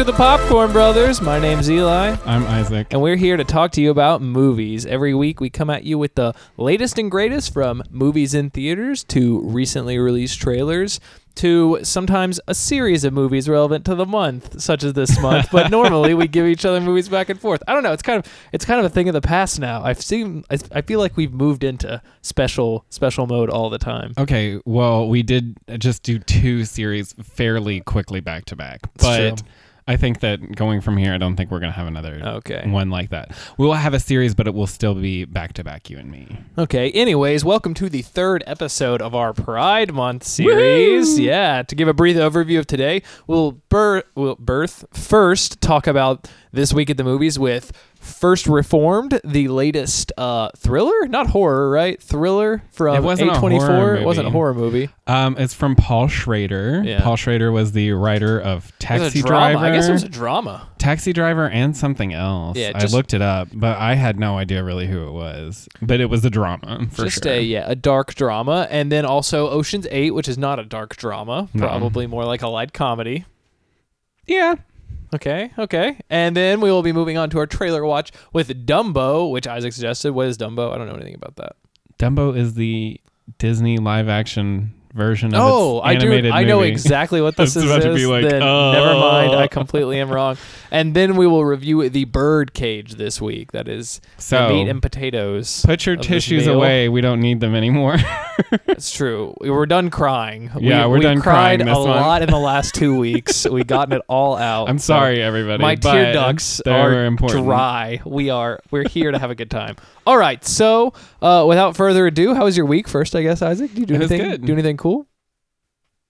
to the Popcorn Brothers. My name's Eli, I'm Isaac. and we're here to talk to you about movies. Every week, we come at you with the latest and greatest from movies in theaters to recently released trailers to sometimes a series of movies relevant to the month, such as this month. but normally, we give each other movies back and forth. I don't know. It's kind of it's kind of a thing of the past now. I've seen. I, I feel like we've moved into special special mode all the time. Okay, well, we did just do two series fairly quickly back to back, but true. I think that going from here, I don't think we're gonna have another Okay. one like that. We will have a series, but it will still be back to back. You and me. Okay. Anyways, welcome to the third episode of our Pride Month series. Woo! Yeah. To give a brief overview of today, we'll, bir- we'll birth first talk about this week at the movies with First Reformed, the latest uh, thriller, not horror, right? Thriller from It wasn't a A24. horror It wasn't a horror movie. Um, it's from Paul Schrader. Yeah. Paul Schrader was the writer of Taxi. Driver. I guess it was a drama. Taxi Driver and something else. Yeah, I looked it up, but I had no idea really who it was. But it was a drama for Just sure. a yeah, a dark drama, and then also Ocean's Eight, which is not a dark drama, No. probably more like a light comedy. yeah. Okay, okay. And then we will be moving on to our trailer watch with Dumbo, which Isaac suggested. What is Dumbo? I don't know anything about that. Dumbo is the Disney live action version of Oh, I do. I know movie. exactly what this is. about to be like, then never mind. I oh. completely am wrong. And then we will review the Bird Cage this week. That is So meat and potatoes. put your tissues away. We don't need them anymore. That's true. We were done crying. Yeah, we, we're we done cried crying a month. lot in the last two weeks. we gotten it all out. I'm So- sorry, everybody. My tear ducts are important. dry. We are we're here to have a good time. All right. So, uh, without further ado, how was your week? First, I guess Isaac, did you do It anything? good. Do anything cool?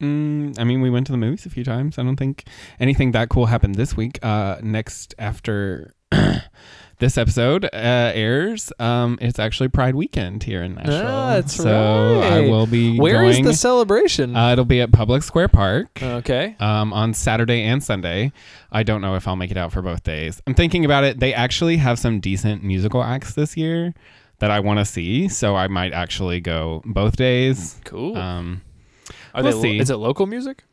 Mm, I mean, we went to the movies a few times. I don't think anything that cool happened this week. Uh, next after this episode uh, airs, um, it's actually Pride Weekend here in Nashville. Ah, that's so I will be Where is going. the celebration? uh, it'll be at Public Square Park. okay. um, on Saturday and Sunday. I don't know if I'll make it out for both days. I'm thinking about it. They actually have some decent musical acts this year that I want to see, so I might actually go both days. Cool. Um, Are we'll they? see. Is it local music?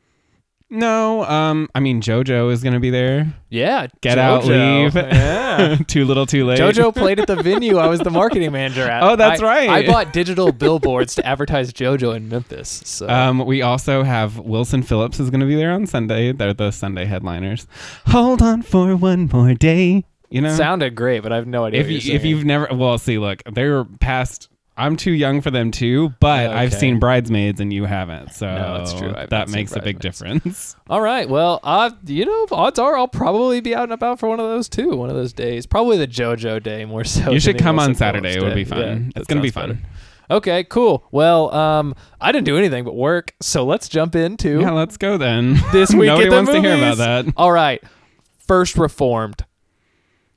no, um, I mean JoJo is gonna be there. Yeah. Get out, leave. Yeah. Too little, too late. JoJo played at the venue I was the marketing manager at. Oh, that's I- right. I bought digital billboards to advertise JoJo in Memphis. So. Um, we also have Wilson Phillips is going to be there on Sunday. They're the Sunday headliners. Hold on for one more day. You know, sounded great, but I have no idea. if you if you've never well see look they're past i'm too young for them too but i've seen bridesmaids and you haven't so No, it's true. I have that makes a big difference All right. Well, uh, you know, odds are I'll probably be out and about for one of those too. One of those days, probably the JoJo day more so. you should come on saturday it would be fun Yeah, it's gonna be fun better. Okay, cool. Well, um, I didn't do anything but work, so let's jump into yeah let's go then this week. nobody wants to hear about that All right. First Reformed.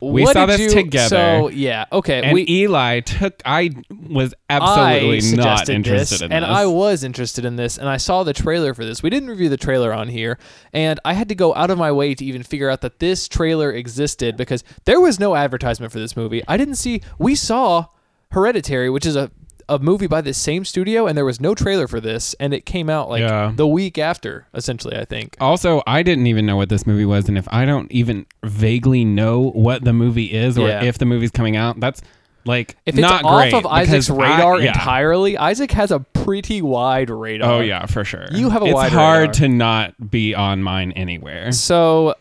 We What saw this you- together. So yeah, okay. and we eli took i was I absolutely not interested this, in and this and I was interested in this, and I saw the trailer for this. We didn't review the trailer on here, and I had to go out of my way to even figure out that this trailer existed because there was no advertisement for this movie. I didn't see. We saw Hereditary, which is a a movie by the same studio, and there was no trailer for this, and it came out like Yeah. the week after, essentially. I think. also, I didn't even know what this movie was, and if I don't even vaguely know what the movie is or Yeah. if the movie's coming out, that's like If it's not off of Isaac's because I- radar yeah. entirely, Isaac has a pretty wide radar. Oh yeah, for sure. You have a It's wide It's hard radar. to not be on mine anywhere. So,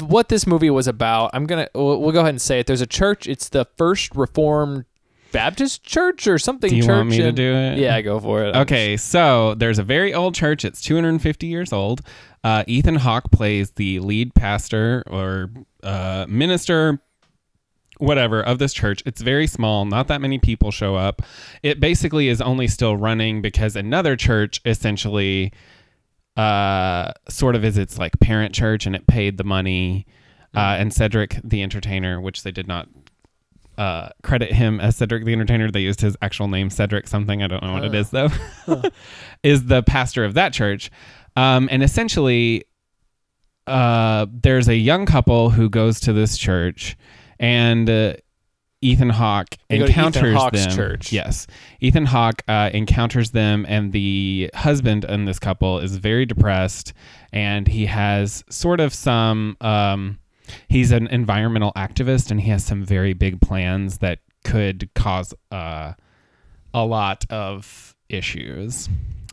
what this movie was about, I'm gonna we'll, we'll go ahead and say it. There's a church. It's the First Reformed Baptist Church or something. Do you church want me to do it? Yeah, go for it. I'm Okay, so there's a very old church. It's 250 years old. Uh, Ethan Hawke plays the lead pastor or uh, minister, whatever, of this church. It's very small. Not that many people show up. It basically is only still running because another church essentially uh, sort of is its like parent church and it paid the money. Uh, and Cedric the Entertainer, which they did not uh, credit him as Cedric the Entertainer. They used his actual name, Cedric something. I don't know what it Oh. is though. is the pastor of that church, um, and essentially, uh, there's a young couple who goes to this church, and uh, Ethan Hawke to Ethan encounters them. church. Yes, Ethan Hawke uh, encounters them, and the husband in this couple is very depressed, and he has sort of some. Um, he's an environmental activist, and he has some very big plans that could cause uh, a lot of issues.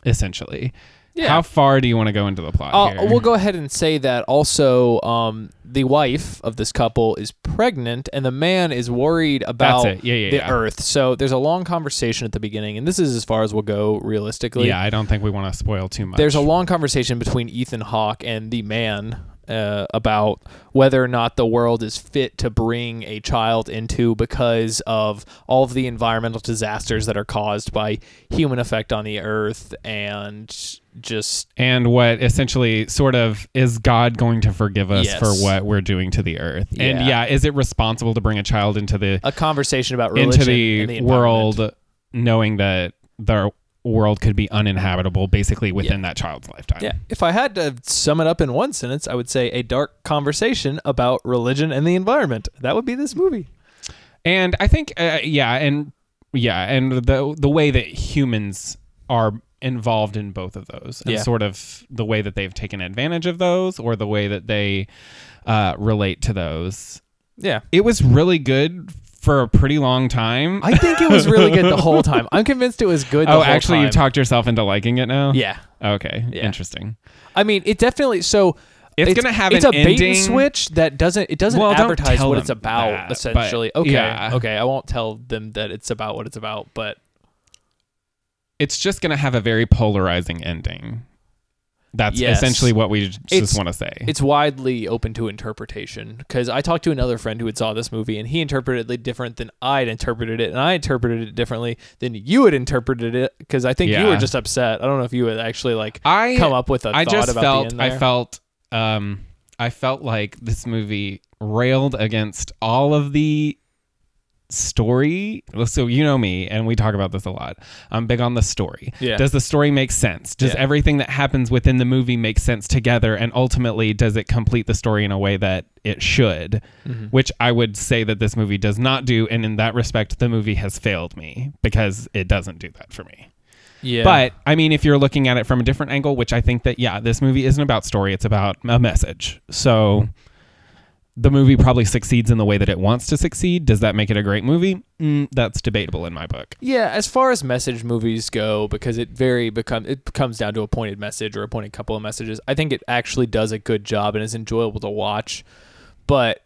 Essentially, Yeah. how far do you want to go into the plot Uh, we'll go ahead and say that also um, the wife of this couple is pregnant and the man is worried about. Yeah, yeah, the earth. So there's a long conversation at the beginning, and this is as far as we'll go realistically. yeah, I don't think we want to spoil too much. There's a long conversation between Ethan Hawke and the man uh, about whether or not the world is fit to bring a child into because of all of the environmental disasters that are caused by human effect on the earth and just and what essentially sort of is God going to forgive us Yes. for what we're doing to the earth? And Yeah. yeah, is it responsible to bring a child into the a conversation about religion into and the, the world knowing that the world could be uninhabitable basically within that child's lifetime? Yeah, if I had to sum it up in one sentence, I would say a dark conversation about religion and the environment. That would be this movie. And I think uh, yeah, and yeah, and the the way that humans are involved in both of those and Yeah. sort of the way that they've taken advantage of those or the way that they uh, relate to those Yeah. it was really good for a pretty long time. I think it was really good the whole time. I'm convinced it was good the oh, actually, time. you've talked yourself into liking it now. Yeah. Okay. Yeah. Interesting. I mean, it definitely so It's gonna have it's an a bait and switch that doesn't it doesn't Well, advertise what it's about that, essentially. Okay. yeah. Okay, I won't tell them that it's about what it's about, but It's just gonna have a very polarizing ending. That's Yes. essentially what we just It's- want to say. it's widely open to interpretation because I talked to another friend who had saw this movie and he interpreted it different than I'd interpreted it and I interpreted it differently than you had interpreted it because I think you were just upset. I don't know if you had actually like I come up with a I thought about felt the end there. I felt um I felt like this movie railed against all of the story. So you know me, and we talk about this a lot. I'm big on the story. Yeah. Does the story make sense? Does Yeah. everything that happens within the movie make sense together? And ultimately, does it complete the story in a way that it should? Mm-hmm. Which I would say that this movie does not do. And in that respect, the movie has failed me because it doesn't do that for me. yeah. But I mean, if you're looking at it from a different angle, which I think that yeah, this movie isn't about story; it's about a message. So the movie probably succeeds in the way that it wants to succeed. Does that make it a great movie? Mm, that's debatable in my book. Yeah, as far as message movies go, because it very become it comes down to a pointed message or a pointed couple of messages. I think it actually does a good job and is enjoyable to watch. But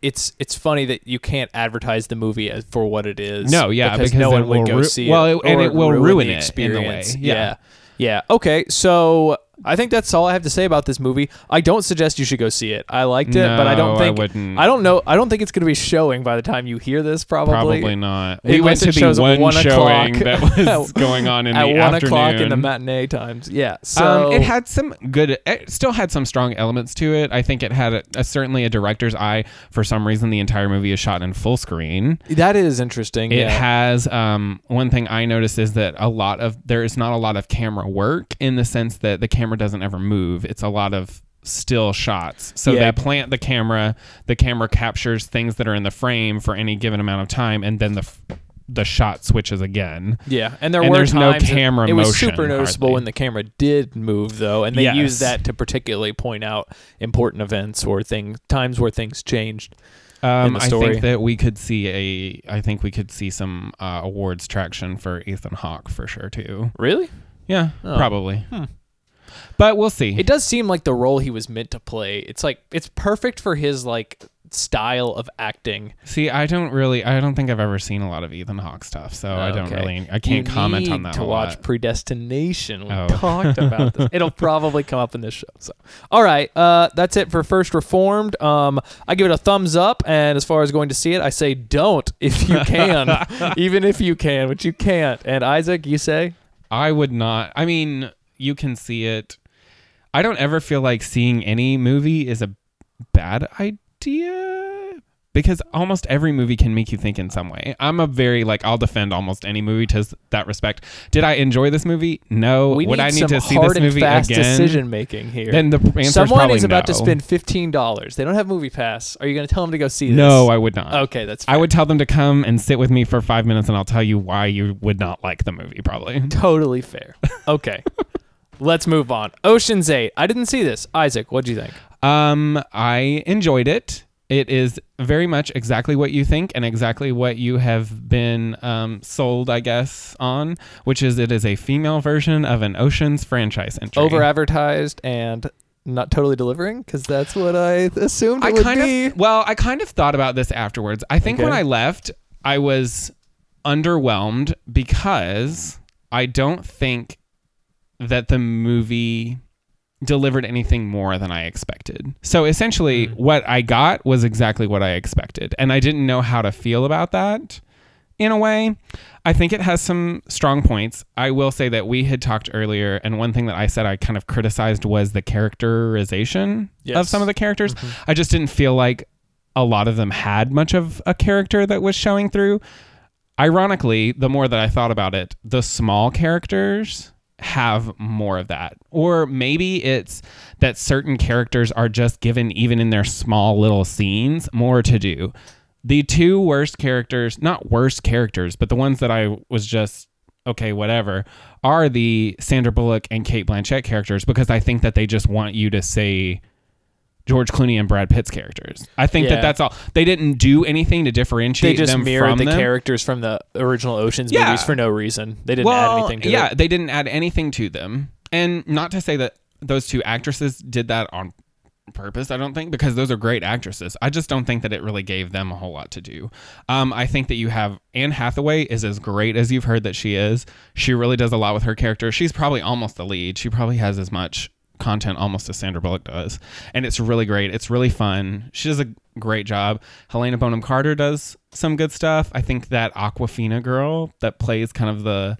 it's it's funny that you can't advertise the movie as for what it is. No, yeah, because, because no one would will go ru- see well, it. and it will ruin the it in a way. experience. Yeah. yeah. Yeah. Okay. So I think that's all I have to say about this movie. I don't suggest you should go see it. I liked it, but I don't I think wouldn't. I don't know. I don't think it's going to be showing by the time you hear this. Probably. Probably not. We Unless went to it the shows at one, one showing that was going on in at the one afternoon. o'clock in the matinee times. Yeah. So um, it had some good. It still had some strong elements to it. I think it had a, a, certainly a director's eye. For some reason, the entire movie is shot in full screen. that is interesting. It yeah. has um, one thing I noticed is that a lot of there is not a lot of camera work in the sense that the camera doesn't ever move. It's a lot of still shots. So Yeah. they plant the camera. The camera captures things that are in the frame for any given amount of time, and then the f- the shot switches again. yeah, and there and were there's no camera It was super noticeable hardly. when the camera did move, though, and they Yes. used that to particularly point out important events or thing times where things changed. Um, I think that we could see a. I think we could see some uh, awards traction for Ethan Hawke for sure too. Really? Yeah, Oh. probably. But we'll see. It does seem like the role he was meant to play. It's like it's perfect for his like style of acting. See, I don't really. I don't think I've ever seen a lot of Ethan Hawke stuff, so I don't really. I can't You comment on that. To watch. Predestination. We Oh. talked about this. It'll probably come up in this show. So, all right, uh, that's it for First Reformed. Um, I give it a thumbs up, and as far as going to see it, I say don't if you can, even if you can, which you can't. And Isaac, you say I would not. I mean, you can see it. I don't ever feel like seeing any movie is a bad idea because almost every movie can make you think in some way. I'm a very like I'll defend almost any movie to that respect. Did I enjoy this movie? No. We Would need I need some to see hard this and movie fast again? decision making here. Then the answer is Someone probably is about to spend fifteen dollars. They don't have Movie Pass. Are you going to tell them to go see this? No, I would not. Okay, that's. I would tell them to come and sit with me for five minutes, and I'll tell you why you would not like the movie. Probably. totally fair. Okay, let's move on. Ocean's Eight. I didn't see this. Isaac, what do you think? Um, I enjoyed it. It is very much exactly what you think and exactly what you have been um, sold, I guess, on, which is it is a female version of an Ocean's franchise entry. Over advertised and not totally delivering because that's what I assumed it I would kind be. of well, I kind of thought about this afterwards. I think when I left, I was underwhelmed because I don't think that the movie delivered anything more than I expected. So essentially, Hmm. what I got was exactly what I expected, and I didn't know how to feel about that. In a way, I think it has some strong points. I will say that we had talked earlier, and one thing that I said I kind of criticized was the characterization of some of the characters. Mhm. I just didn't feel like a lot of them had much of a character that was showing through. Ironically, the more that I thought about it, the small characters have more of that. Or maybe it's that certain characters are just given, even in their small little scenes, more to do. The two worst characters, not worst characters, but the ones that I was just okay, whatever, are the Sandra Bullock and Cate Blanchett characters because I think that they just want you to say George Clooney and Brad Pitt's characters. I think Yeah. that that's all. They didn't do anything to differentiate. They just them mirrored from the them. characters from the original Ocean's Yeah. movies for no reason. They didn't well, add anything to them. yeah, it. they didn't add anything to them, and not to say that those two actresses did that on purpose. I don't think because those are great actresses. I just don't think that it really gave them a whole lot to do. Um, I think that you have Anne Hathaway is as great as you've heard that she is. She really does a lot with her character. She's probably almost the lead. She probably has as much content almost as Sandra Bullock does, and it's really great. It's really fun. She does a great job. Helena Bonham Carter does some good stuff. I think that Awkwafina girl that plays kind of the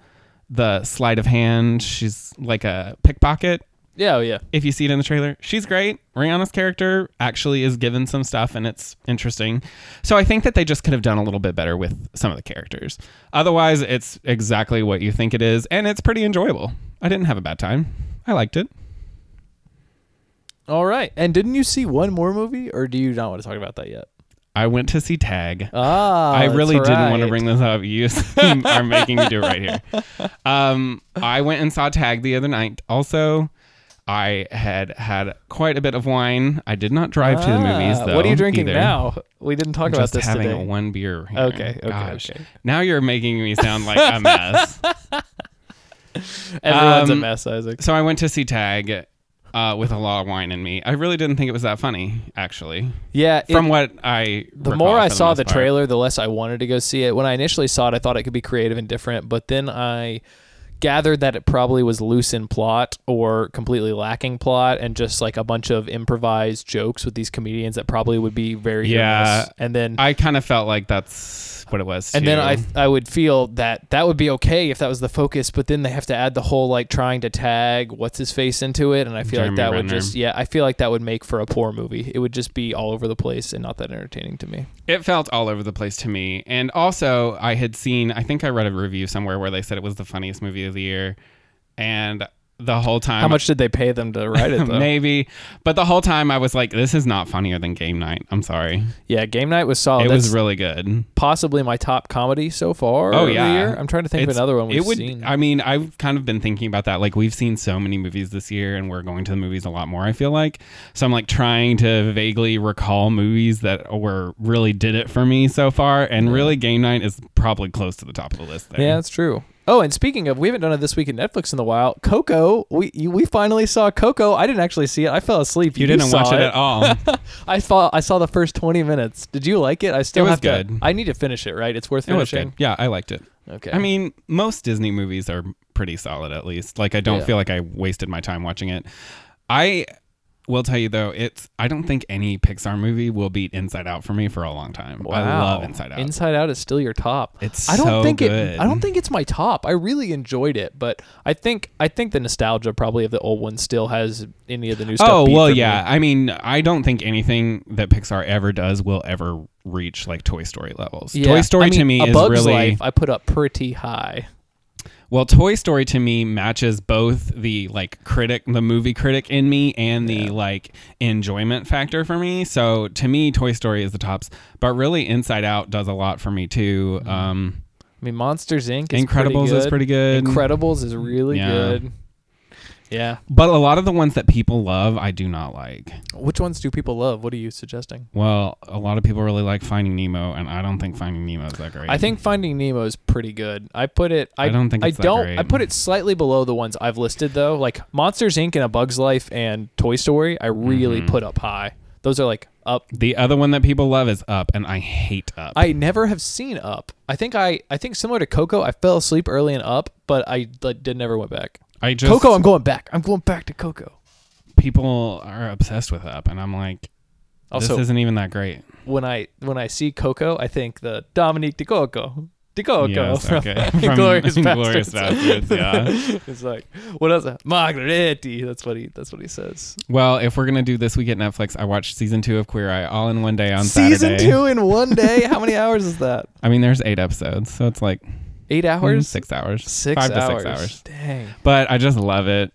the sleight of hand. She's like a pickpocket. Yeah, oh, yeah. If you see it in the trailer, she's great. Rihanna's character actually is given some stuff and it's interesting. So I think that they just could have done a little bit better with some of the characters. Otherwise, it's exactly what you think it is and it's pretty enjoyable. I didn't have a bad time. I liked it. All right. And didn't you see one more movie, or do you not want to talk about that yet? I went to see Tag. Ah, I really didn't want to bring this up. You are making me do it right here. Um, I went and saw Tag the other night. Also, I had had quite a bit of wine. I did not drive to the movies Ah, though. What are you drinking either. now? We didn't talk I'm about just this having today. one beer. Here. Okay, okay, Gosh. okay. Now you're making me sound like a mess. Everyone's a Um, mess, Isaac. so I went to see Tag. Uh, with a lot of wine in me, I really didn't think it was that funny. Actually, Yeah. it- from what I the more I the saw the part. trailer, the less I wanted to go see it. When I initially saw it, I thought it could be creative and different, but then I gathered that it probably was loose in plot or completely lacking plot and just like a bunch of improvised jokes with these comedians that probably would be very Yeah. miss. And then I kind of felt like that's what it was. and then. I I would feel that that would be okay if that was the focus, but then they have to add the whole like trying to tag what's his face into it, and I feel Jeremy like that would just yeah, I feel like that would make for a poor movie. It would just be all over the place and not that entertaining to me. It felt all over the place to me. And also, I had seen, I think I read a review somewhere where they said it was the funniest movie of the year. And the whole time. How much did they pay them to write it though? Maybe. But the whole time I was like, this is not funnier than Game Night. I'm sorry. yeah, Game Night was solid. it That's was really good. possibly my top comedy so far. Oh, yeah. year. I'm trying to think It's- of another one we've it would, seen. I mean, I've kind of been thinking about that. Like, we've seen so many movies this year, and we're going to the movies a lot more, I feel like. So I'm like trying to vaguely recall movies that were really did it for me so far. And really, Game Night is probably close to the top of the list there. yeah, that's true. Oh, and speaking of, we haven't done it this week in Netflix in a while. Coco, we you- we finally saw Coco. I didn't actually see it. I fell asleep. You didn't watch it at all. I saw I saw the first 20 minutes. Did you like it? I still It was have to. good. I need to finish it. Right? It's worth It was finishing. good. Yeah, I liked it. Okay. I mean, most Disney movies are pretty solid at least. Like I don't Yeah. feel like I wasted my time watching it. I will tell you though, it's I don't think any Pixar movie will beat Inside Out for me for a long time. I love Inside Out. Inside Out is still your top. it's I don't so think good. it. I don't think it's my top. I really enjoyed it, but I think I think the nostalgia probably of the old one still has any of the new stuff. Oh well, for me. yeah. I mean, I don't think anything that Pixar ever does will ever reach like Toy Story levels. Yeah, Toy Story I mean, to me is really Life. I put up pretty high. Well. Toy Story to me matches both the like critic, the movie critic in me, and the Yeah. like enjoyment factor for me. So to me, Toy Story is the tops. But really, Inside Out does a lot for me too. Mm-hmm. Um, I mean, Monsters Inc. is Incredibles pretty is pretty good. Incredibles is really Yeah. good. Yeah. But a lot of the ones that people love, I do not like. Which ones do people love? What are you suggesting? Well, a lot of people really like Finding Nemo, and I don't think Finding Nemo is that great. I think Finding Nemo is pretty good. I put it. I, I don't think I it's don't. great. I put it slightly below the ones I've listed though. Like Monsters Inc. and A Bug's Life and Toy Story. I really Mhm. put up high. Those are like up. the other one that people love is Up, and I hate Up. I never have seen Up. I think I. I think similar to Coco, I fell asleep early in Up, but I like, did never went back. I just Coco, I'm going back. I'm going back to Coco. people are obsessed with Up, and I'm like, Also, this isn't even that great. when I when I see Coco, I think the Dominique de Coco. De Coco. Yes, from okay. From Glorious Inglourious Basterds. Basterds, yeah. it's like what else? Margheriti. That's what he. That's what he says. Well, if we're gonna do this week at Netflix, I watched season two of Queer Eye all in one day on Season Saturday. two in one day. How many hours is that? I mean, there's eight episodes, so it's like Eight mm, hours. six hours, Six five hours. to six hours. Dang. But I just love it.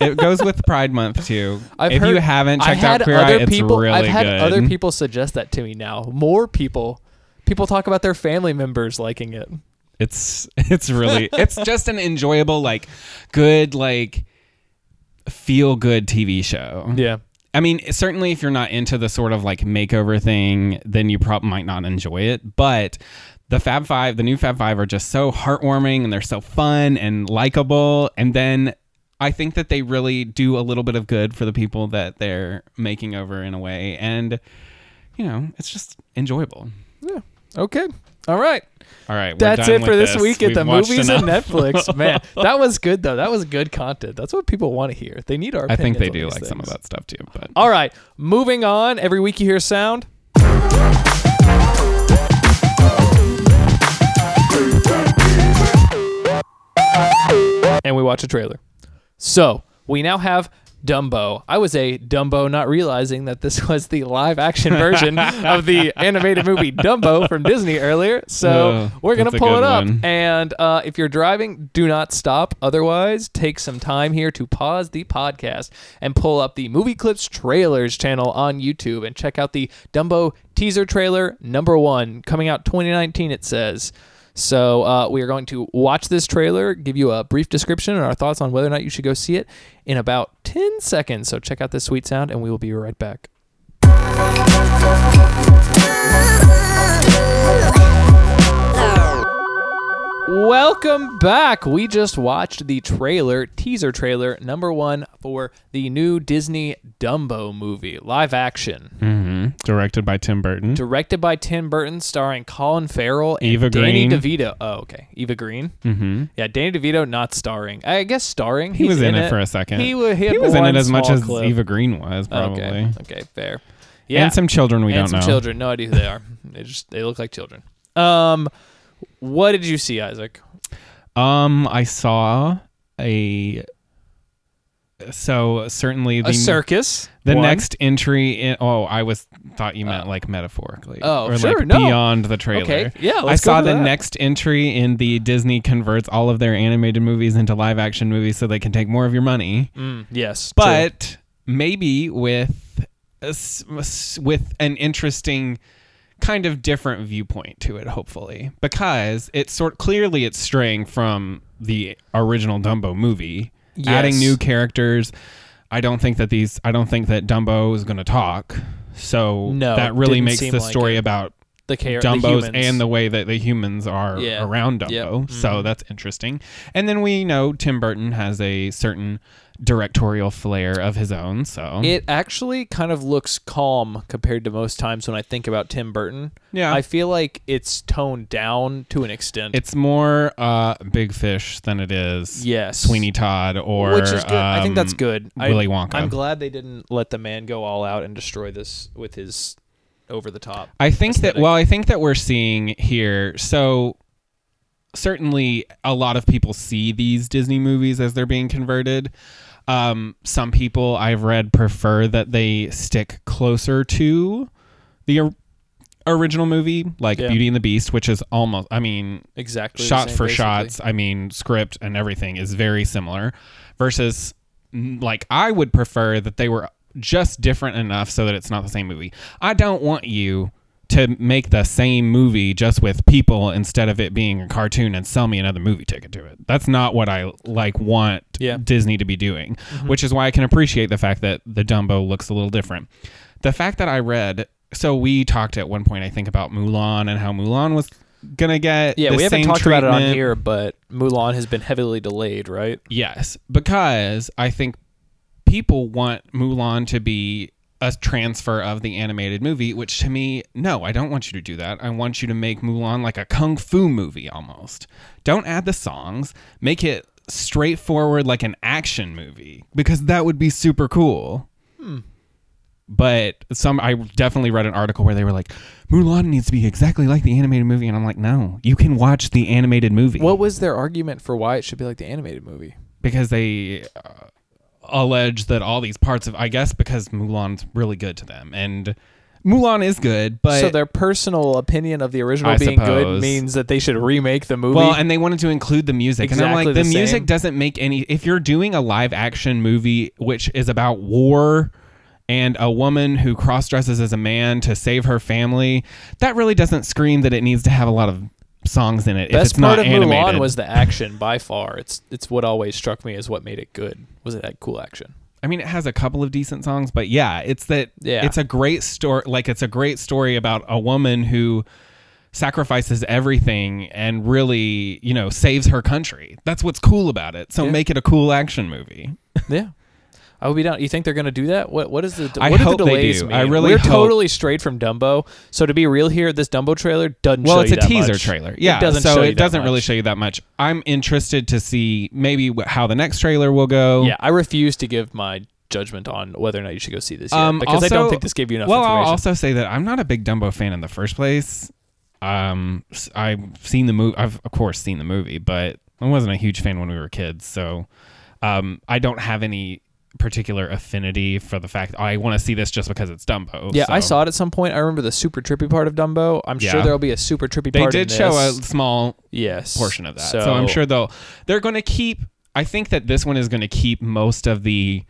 It goes with Pride Month too. I've if you haven't checked out Queer Eye, it's people. really I've had good. other people suggest that to me now. More people. People talk about their family members liking it. It's it's really it's just an enjoyable like good like feel good TV show. Yeah. I mean, certainly if you're not into the sort of like makeover thing, then you probably might not enjoy it. But the Fab Five, the new Fab Five, are just so heartwarming and they're so fun and likable. And then I think that they really do a little bit of good for the people that they're making over in a way. And, you know, it's just enjoyable. Yeah. Okay. All right. All right. That's it for this, week at We've the movies and. Netflix. Man, that was good though. That was good content. That's what people want to hear. They need our. I think they do like some of that stuff too. But All right, moving on. Every week you hear sound. And we watch a trailer. So we now have Dumbo. I was a Dumbo not realizing that this was the live action version of the animated movie Dumbo from Disney earlier. So we're going to pull it up. one. And uh, if you're driving, do not stop. Otherwise, take some time here to pause the podcast and pull up the Movie Clips Trailers channel on YouTube and check out the Dumbo teaser trailer number one coming out 2019, it says. So uh, we are going to watch this trailer, give you a brief description and our thoughts on whether or not you should go see it in about 10 seconds. So check out this sweet sound and we will be right back. Welcome back. We just watched the trailer, teaser trailer number one for the new Disney Dumbo movie, live action. Mhm. directed by Tim Burton. Directed by Tim Burton, starring Colin Farrell and Eva Danny Green. DeVito. Oh, okay. Eva Green. mm-hmm. Yeah, Danny DeVito not starring. I guess starring. He He's was in, it, for a second. He, wa- he, He was in it as much as clip. Eva Green was, probably. Okay. Okay, fair. Yeah. And some children we and don't some know. children. No idea who they are. They just they look like children. Um, what did you see, Isaac? Um, I saw a. So certainly the A circus. the one. next entry in. Oh, I was thought you meant Oh. like metaphorically. Oh, or sure, like no. beyond the trailer. Okay. Yeah. I saw the that. next entry in the Disney converts all of their animated movies into live action movies so they can take more of your money. Mm, yes, true. but maybe with a s- s- with an interesting kind of different viewpoint to it hopefully because it's sort clearly it's straying from the original Dumbo movie adding new characters I don't think that these I don't think that Dumbo is going to talk so No, that really makes the like story it. about the char- Dumbos humans. and the way that the humans are Yeah. around Yep. Dumbo. So mm-hmm. that's interesting. And then we know Tim Burton has a certain directorial flair of his own. So It actually kind of looks calm compared to most times when I think about Tim Burton. yeah, I feel like it's toned down to an extent. it's more uh, Big Fish than it is yes, Sweeney Todd or which is good. I think that's um, good. I, Willy Wonka. I'm glad they didn't let the man go all out and destroy this with his over the top. I think aesthetic. that well, I think that we're seeing here. So certainly, a lot of people see these Disney movies as they're being converted. Um, some people I've read prefer that they stick closer to the or- original movie, like Yeah. Beauty and the Beast, which is almost, I mean, Exactly. shot for basically. shots, I mean, script and everything is very similar versus like I would prefer that they were just different enough so that it's not the same movie. I don't want you to make the same movie just with people instead of it being a cartoon and sell me another movie ticket to it. That's not what I like want Yeah. Mm-hmm. Disney to be doing, which is why I can appreciate the fact that the Dumbo looks a little different. The fact that I read so we talked at one point I think about Mulan and how Mulan was gonna get Yeah, the we haven't same talked about it on here, but Mulan has been heavily delayed, right? Yes, because I think people want Mulan to be a transfer of the animated movie, which to me, no, I don't want you to do that. I want you to make Mulan like a kung fu movie almost. Don't add the songs, make it straightforward like an action movie because that would be super cool. But some I definitely read an article where they were like Mulan needs to be exactly like the animated movie and I'm like no, you can watch the animated movie What was their argument for why it should be like the animated movie? because they uh, allege that all these parts of I guess because Mulan's really good to them and Mulan is good, but so their personal opinion of the original I being good means that they should remake the movie. well, and they wanted to include the music, and I'm like, the the, music doesn't make any. If you're doing a live action movie which is about war and a woman who cross dresses as a man to save her family, that really doesn't scream that it needs to have a lot of songs in it. if Best it's part not of animated. Mulan was the action by far. It's it's what always struck me as what made it good. Was it that cool action? I mean, it has a couple of decent songs, but yeah, it's that. Yeah. it's a great story. Like it's a great story about a woman who sacrifices everything and really, you know, saves her country. That's what's cool about it. So Yeah. make it a cool action movie. Yeah. I would be down. You think they're going to do that? What What is the I what hope the they delays do. mean? I really We're hope- totally straight from Dumbo. So to be real here, this Dumbo trailer doesn't. Well, show it's you a that teaser much. trailer. Yeah, it doesn't so show you it that doesn't really much. show you that much. I'm interested to see maybe wh- how the next trailer will go. Yeah, I refuse to give my judgment on whether or not you should go see this yet, Um, because I don't also- think this gave you enough well, I'll also say that I'm not a big Dumbo fan in the first place. Um, s- I've seen the movie. I've of course seen the movie, but I wasn't a huge fan when we were kids. So, um, I don't have any particular affinity for the fact I want to see this just because it's Dumbo. yeah, I saw it at some point. I remember the super trippy part of Dumbo. I'm sure there'll be a super trippy They part. did in show a small yes portion of that, so, I'm sure they'll they're going to keep. I think that this one is going to keep most of the.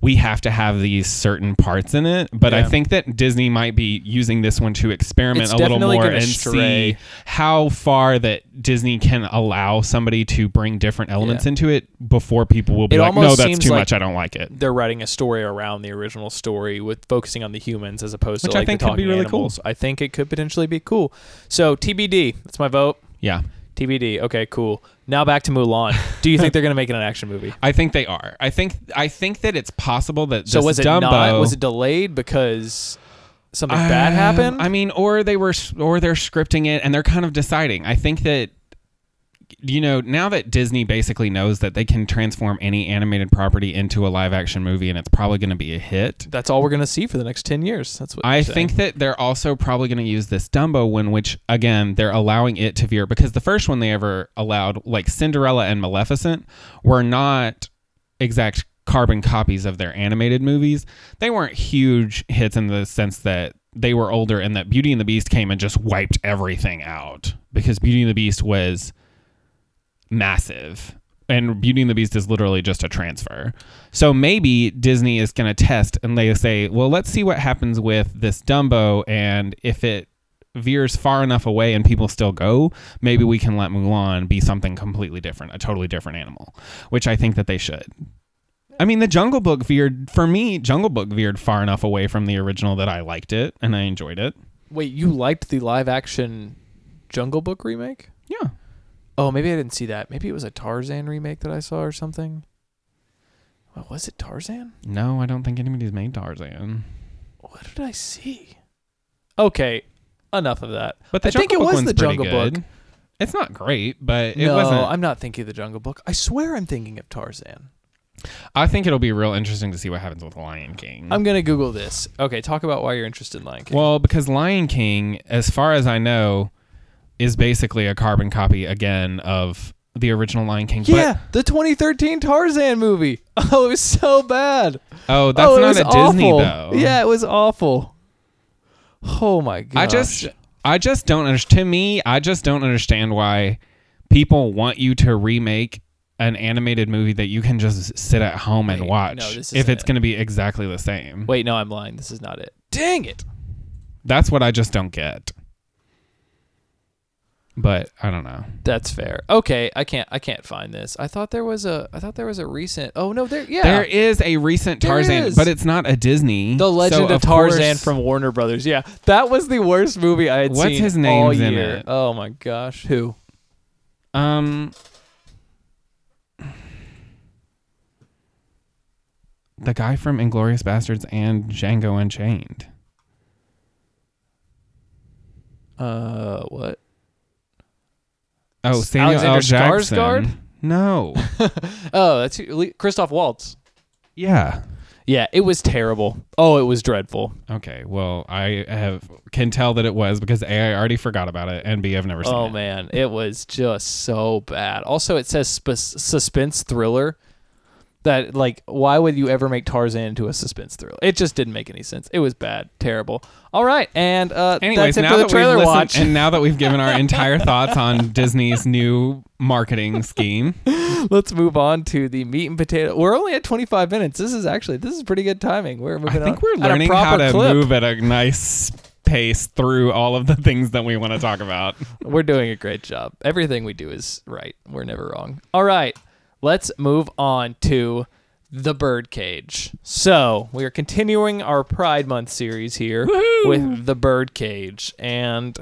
We have to have these certain parts in it, but I think that Disney might be using this one to experiment It's a little more and stray. see how far that Disney can allow somebody to bring different elements Yeah. into it before people will be It like, "No, that's too like- much. I don't like it." they're writing a story around the original story with focusing on the humans as opposed Which to I like think the could be really cool. animals. I think it could potentially be cool. So TBD. That's my vote. Yeah, TBD. Okay, cool. Now back to Mulan. Do you think they're gonna make it an action movie? I think they are. I think I think that it's possible that So this was it Dumbo, not? Was it delayed because something bad Um, happened? I mean, or they were, or they're scripting it and they're kind of deciding. I think that, you know, now that Disney basically knows that they can transform any animated property into a live action movie and it's probably going to be a hit. That's all we're gonna see for the next ten years. That's what I think that they're also probably going to use this Dumbo one, which again they're allowing it to veer because the first one they ever allowed, like Cinderella and Maleficent, were not exact carbon copies of their animated movies. They weren't huge hits in the sense that they were older and that Beauty and the Beast came and just wiped everything out because Beauty and the Beast was massive. And Beauty and the Beast is literally just a transfer. So maybe Disney is going to test and they say, well, let's see what happens with this Dumbo. And if it veers far enough away and people still go, maybe we can let Mulan be something completely different, a totally different animal, which I think that they should. I mean, the Jungle Book veered, for me, Jungle Book veered far enough away from the original that I liked it and I enjoyed it. Wait, you liked the live action Jungle Book remake? Yeah. Oh, maybe I didn't see that. Maybe it was a Tarzan remake that I saw or something. What, was it Tarzan? No, I don't think anybody's made Tarzan. What did I see? Okay, enough of that. But the I think it Book was one's the pretty Jungle good. Book. It's not great, but it no, wasn't. I'm not thinking of the Jungle Book. I swear I'm thinking of Tarzan. I think it'll be real interesting to see what happens with Lion King. I'm gonna Google this. Okay, talk about why you're interested in Lion King. well, because Lion King, as far as I know, is basically a carbon copy again of the original Lion King. yeah, the 2013 Tarzan movie. Oh, it was so bad. Oh, that's oh, not was a Disney awful. though. Yeah, it was awful. Oh my god. I just I just don't understand. To me, I just don't understand why people want you to remake an animated movie that you can just sit at home and watch no, if it's it. going to be exactly the same. Wait, no, I'm lying. This is not it. Dang it. That's what I just don't get. But I don't know. That's fair. Okay, I can't I can't find this. I thought there was a I thought there was a recent Oh no, there yeah. There is a recent Tarzan, but it's not a Disney. the Legend So, of Tarzan course- from Warner Brothers. Yeah. That was the worst movie I had What's seen What's his all in year. it? Oh my gosh. Who? Um, the guy from Inglourious Basterds and Django Unchained. Uh what? Oh, Samuel L. Alexander Jackson. Skarsgård? No. Oh, that's Christoph Waltz. yeah. Yeah, it was terrible. Oh, it was dreadful. Okay. Well, I have can tell that it was because A, I already forgot about it, and B, I've never seen Oh it. Oh man, it was just so bad. Also, it says sp- suspense thriller. That like, why would you ever make Tarzan into a suspense thriller? It just didn't make any sense. It was bad, terrible. All right, and uh, Anyways, that's it now for the that trailer we've watch. listened, and now that we've given our entire thoughts on Disney's new marketing scheme, Let's move on to the meat and potato. We're only at 25 minutes. This is actually this is pretty good timing. We're I think on we're learning how to clip. move at a nice pace through all of the things that we want to talk about. We're doing a great job. Everything we do is right. We're never wrong. All right, let's move on to the birdcage. So we are continuing our Pride Month series here Woohoo! with the birdcage, and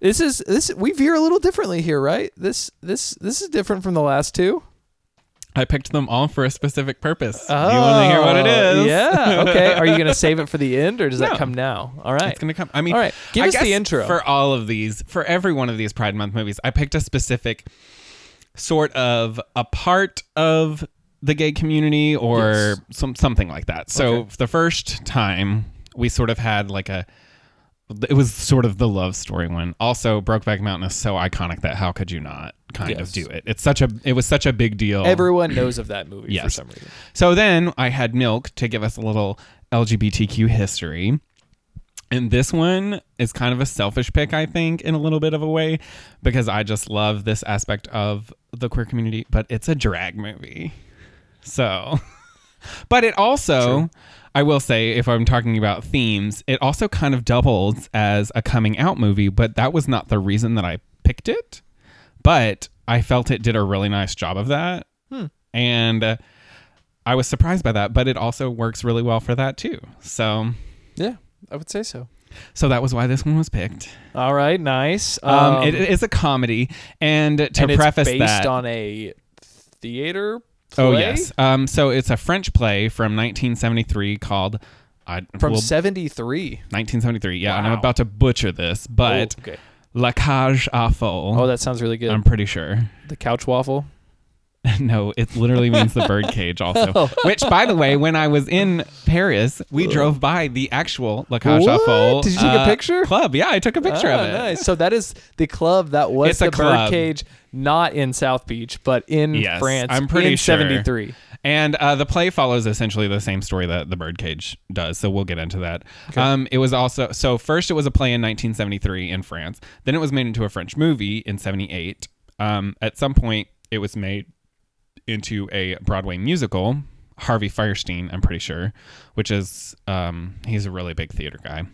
this is this we veer a little differently here, right? This this this is different from the last two. I picked them all for a specific purpose. Do you want to hear what it Oh. Yeah. Okay. Are you gonna save it for the end, or does No. that come now? All right. It's gonna come. I mean, All right. Give I us the intro. for all of these. For every one of these Pride Month movies, I picked a specific sort of a part of the gay community or Yes. some something like that. So Okay. the first time we sort of had like a. It was sort of the love story one. Also, Brokeback Mountain is so iconic that how could you not kind Yes. of do it? It's such a. It was such a big deal. Everyone knows of that movie for some reason. So then I had Milk to give us a little LGBTQ history. And this one is kind of a selfish pick, I think, in a little bit of a way, because I just love this aspect of the queer community, but it's a drag movie. So, but it also, I will say, if I'm talking about themes, it also kind of doubles as a coming out movie, but that was not the reason that I picked it. But I felt it did a really nice job of that. And uh, I was surprised by that, but it also works really well for that too. So, Yeah, I would say so. so that was why this one was picked. All right, nice. Um, it is a comedy, and to and it's preface based that, on a theater. Play? oh yes, um, so it's a French play from 1973 called I, from well, '73. 1973. Yeah, and I'm about to butcher this, but oh, okay. La Cage aux Folles. Oh, that sounds really good. I'm pretty sure. the couch waffle. no, it literally means the bird cage also. Oh. Which, by the way, when I was in Paris, we drove by the actual La Cage aux Folles. Did you take a uh, picture? Club. Yeah, I took a picture Ah, of it. Nice. So that is the club that was It's a the birdcage, not in South Beach, but in Yes, France. I'm pretty in sure. '73. And uh, the play follows essentially the same story that the Birdcage does, so we'll get into that. Um, it was also so first it was a play in 1973 in France, then it was made into a French movie in '78. Um, at some point, it was made into a Broadway musical. Harvey Fierstein, I'm pretty sure, which is um, he's a really big theater guy.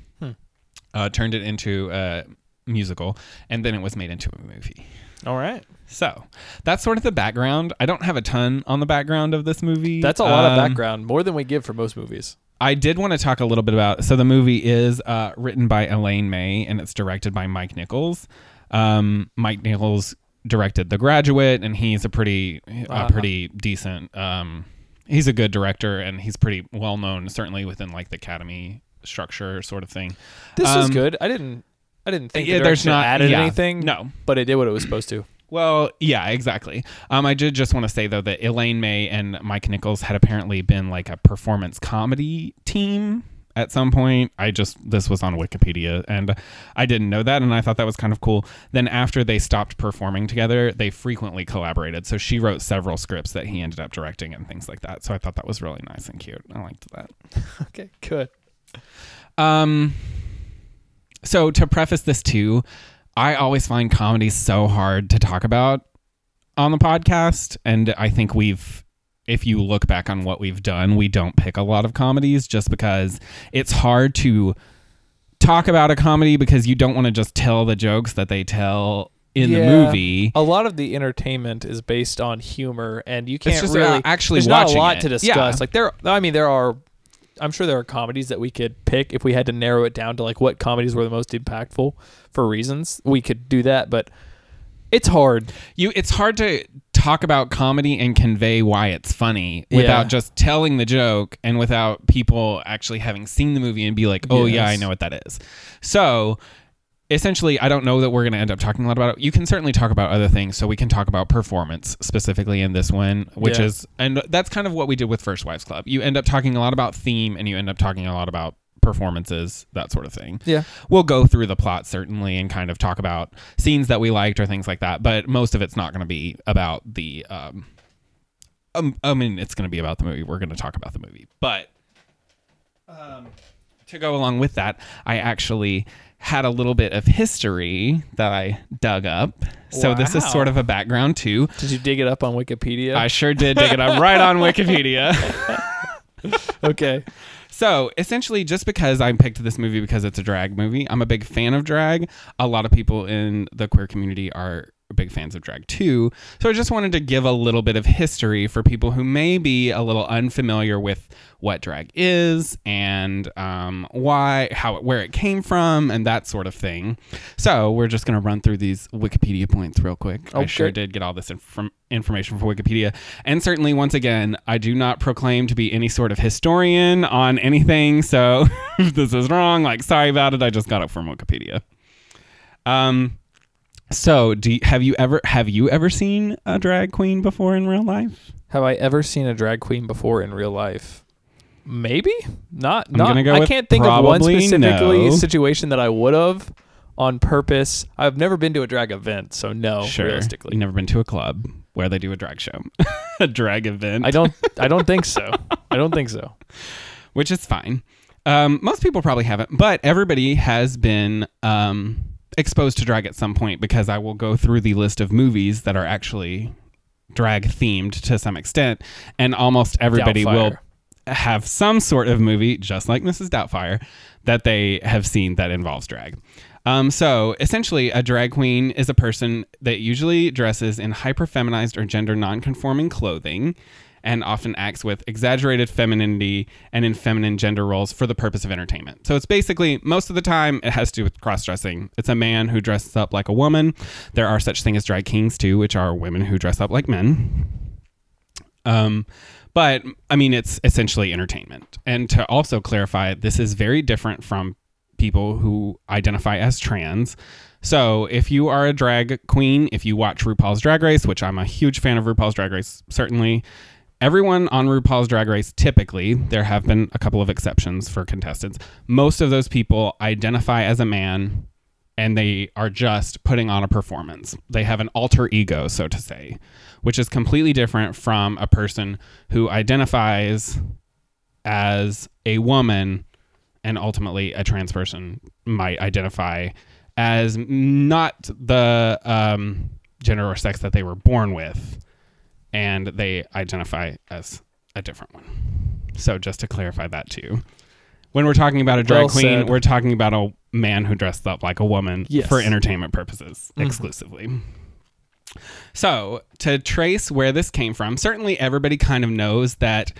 Uh, turned it into a musical, and then it was made into a movie. All right. So that's sort of the background. I don't have a ton on the background of this movie. That's a lot of Um, background, more than we give for most movies. I did want to talk a little bit about. So the movie is uh, written by Elaine May and it's directed by Mike Nichols. Um, Mike Nichols directed The Graduate, and he's a pretty, Uh-huh. pretty decent. Um, he's a good director, and he's pretty well known, certainly within like the Academy structure sort of thing. This is Um, good. I didn't. I didn't think yeah, the there's not- added yeah, anything. no. but it did what it was supposed to. Well, yeah, exactly. Um, I did just want to say though that Elaine May and Mike Nichols had apparently been like a performance comedy team at some point. I just this was on Wikipedia and I didn't know that and I thought that was kind of cool. Then after they stopped performing together, they frequently collaborated. So she wrote several scripts that he ended up directing and things like that. So I thought that was really nice and cute. I liked that. Okay, good. Um so to preface this too, I always find comedy so hard to talk about on the podcast, and I think we've. If you look back on what we've done, we don't pick a lot of comedies just because it's hard to talk about a comedy because you don't want to just tell the jokes that they tell in the movie. A lot of the entertainment is based on humor, and you can't uh, really actually There's not a lot it. to Yeah. discuss. Like there, I mean, there are. I'm sure there are comedies that we could pick if we had to narrow it down to like what comedies were the most impactful for reasons. We could do that, but it's hard. you it's hard to talk about comedy and convey why it's funny without Yeah. just telling the joke and without people actually having seen the movie and be like, "Oh yeah, I Yes. know what that is." So, essentially, I don't know that we're going to end up talking a lot about it. You can certainly talk about other things, so we can talk about performance specifically in this one, which Yeah. is and that's kind of what we did with First Wives Club. You end up talking a lot about theme and you end up talking a lot about performances, that sort of thing Yeah. we'll go through the plot certainly and kind of talk about scenes that we liked or things like that but most of it's not going to be about the um, um i mean it's going to be about the movie we're going to talk about the movie but um to go along with that i actually had a little bit of history that i dug up so this is sort of a background too Did you dig it up on Wikipedia? i sure did dig it up right on wikipedia okay. So essentially, just because I picked this movie because it's a drag movie, I'm a big fan of drag. A lot of people in the queer community are big fans of drag too. So I just wanted to give a little bit of history for people who may be a little unfamiliar with what drag is and um, why, how, it, where it came from, and that sort of thing. So we're just going to run through these Wikipedia points real quick. I sure did get all this inf- information from Wikipedia. And certainly, once again, I do not proclaim to be any sort of historian on anything. So if this is wrong, like, sorry about it. I just got it from Wikipedia. Um, so do you, have you ever have you ever seen a drag queen before in real life? Have I ever seen a drag queen before in real life? Maybe not. Not. go I can't think of one specifically no. situation that I would have on purpose. I've never been to a drag event, so no. sure. Realistically, You've never been to a club where they do a drag show, a drag event. I don't. I don't think so. I don't think so. which is fine. Um, most people probably haven't, but everybody has been um, exposed to drag at some point because I will go through the list of movies that are actually drag themed to some extent, and almost everybody will have some sort of movie, just like Mrs. Doubtfire, that they have seen that involves drag. Um, so essentially, a drag queen is a person that usually dresses in hyper feminized or gender non-conforming clothing and often acts with exaggerated femininity and in feminine gender roles for the purpose of entertainment. So it's basically most of the time it has to do with cross-dressing. It's a man who dresses up like a woman. There are such things as drag kings too, which are women who dress up like men. Um, but I mean, it's essentially entertainment. And to also clarify, this is very different from people who identify as trans. So if you are a drag queen, if you watch RuPaul's Drag Race, which I'm a huge fan of RuPaul's Drag Race, certainly. Everyone on RuPaul's Drag Race, typically, there have been a couple of exceptions for contestants. Most of those people identify as a man and they are just putting on a performance. They have an alter ego, so to say, which is completely different from a person who identifies as a woman and ultimately a trans person might identify as not the um, gender or sex that they were born with and they identify as a different one. So just to clarify that too. When we're talking about a drag Well queen, said. we're talking about a man who dressed up like a woman Yes. for entertainment purposes Mhm. exclusively. So, to trace where this came from, certainly everybody kind of knows that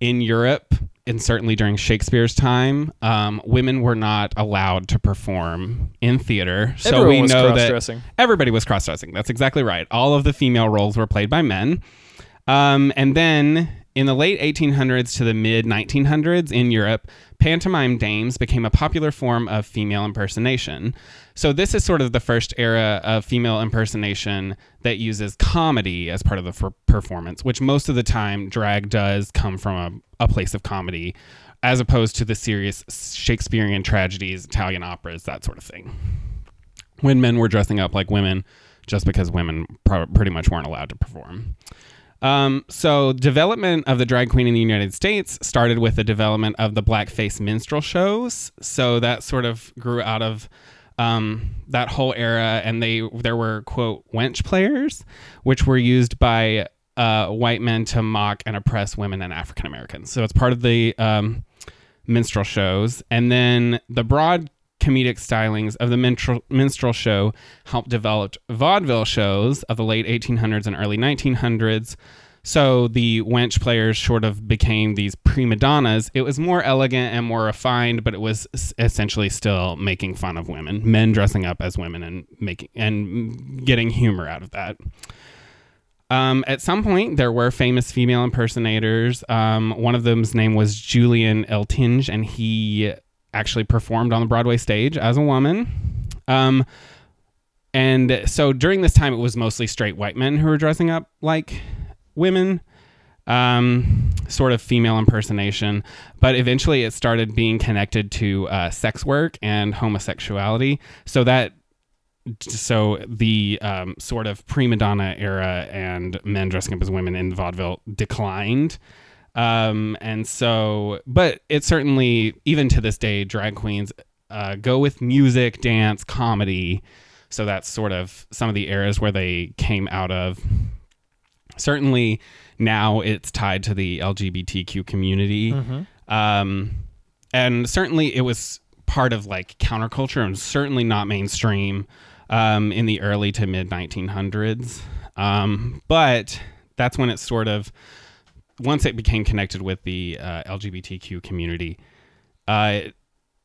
in Europe, and certainly during Shakespeare's time, um, women were not allowed to perform in theater. So Everyone we know that everybody was cross dressing. That's exactly right. All of the female roles were played by men. Um, and then in the late 1800s to the mid 1900s in Europe, pantomime dames became a popular form of female impersonation. So, this is sort of the first era of female impersonation that uses comedy as part of the performance, which most of the time drag does come from a, a place of comedy, as opposed to the serious Shakespearean tragedies, Italian operas, that sort of thing when men were dressing up like women just because women pretty much weren't allowed to perform. Um, so development of the drag queen in the United States started with the development of the blackface minstrel shows. So that sort of grew out of um, that whole era, and they there were quote wench players, which were used by uh, white men to mock and oppress women and African Americans. So it's part of the um, minstrel shows, and then the broad comedic stylings of the minstrel, minstrel show helped develop vaudeville shows of the late 1800s and early 1900s. So the wench players sort of became these prima donnas. It was more elegant and more refined, but it was essentially still making fun of women, men dressing up as women and making and getting humor out of that. Um, at some point, there were famous female impersonators. Um, one of them's name was Julian Eltinge, and he actually performed on the Broadway stage as a woman. Um, and so during this time, it was mostly straight white men who were dressing up like women, um, sort of female impersonation. But eventually, it started being connected to uh, sex work and homosexuality. So that so the um, sort of prima donna era and men dressing up as women in vaudeville declined. Um, and so, but it certainly, even to this day, drag queens uh, go with music, dance, comedy. So that's sort of some of the eras where they came out of. Certainly now it's tied to the LGBTQ community. Mm-hmm. Um, and certainly it was part of like counterculture and certainly not mainstream um, in the early to mid 1900s. Um, but that's when it sort of once it became connected with the uh, LGBTQ community, uh,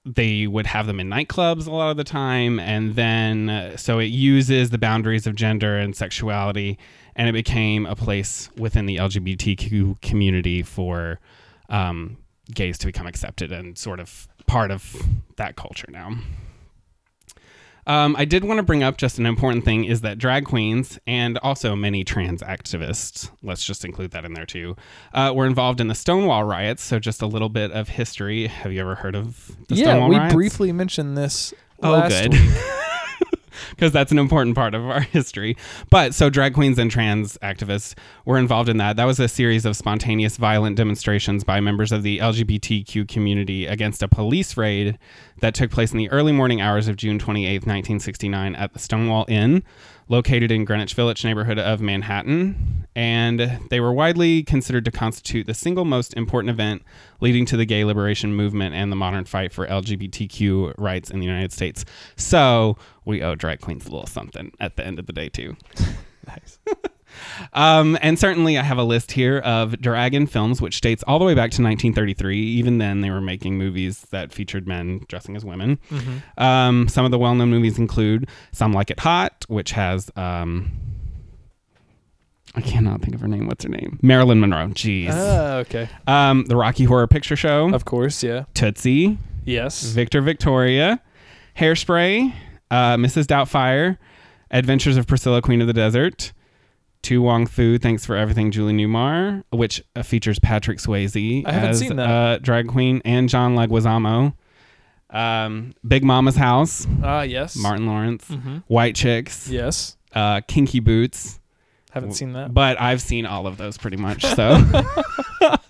they would have them in nightclubs a lot of the time. And then, uh, so it uses the boundaries of gender and sexuality, and it became a place within the LGBTQ community for um, gays to become accepted and sort of part of that culture now. Um, I did want to bring up just an important thing is that drag queens and also many trans activists, let's just include that in there too, uh, were involved in the Stonewall riots. So just a little bit of history. Have you ever heard of the yeah, Stonewall riots? Yeah, we briefly mentioned this. Oh, good. because that's an important part of our history. But so drag queens and trans activists were involved in that. That was a series of spontaneous violent demonstrations by members of the LGBTQ community against a police raid that took place in the early morning hours of June 28, 1969, at the Stonewall Inn, located in Greenwich Village neighborhood of Manhattan. And they were widely considered to constitute the single most important event leading to the gay liberation movement and the modern fight for LGBTQ rights in the United States. So we owe drag queens a little something at the end of the day, too. nice. Um, and certainly, I have a list here of dragon films, which dates all the way back to 1933. Even then, they were making movies that featured men dressing as women. Mm-hmm. Um, some of the well known movies include Some Like It Hot, which has. Um, I cannot think of her name. What's her name? Marilyn Monroe. Jeez. Ah, okay. Um, the Rocky Horror Picture Show. Of course, yeah. Tootsie. Yes. Victor Victoria. Hairspray. Uh, Mrs. Doubtfire. Adventures of Priscilla, Queen of the Desert. To Wong Fu, Thanks for Everything, Julie Newmar, which uh, features Patrick Swayze I haven't as seen that. Uh, drag queen and John Leguizamo. Um, Big Mama's House, Ah, yes. Martin Lawrence, Mm-hmm. White Chicks, Yes. uh, Kinky Boots. Haven't seen that. But I've seen all of those pretty much. So.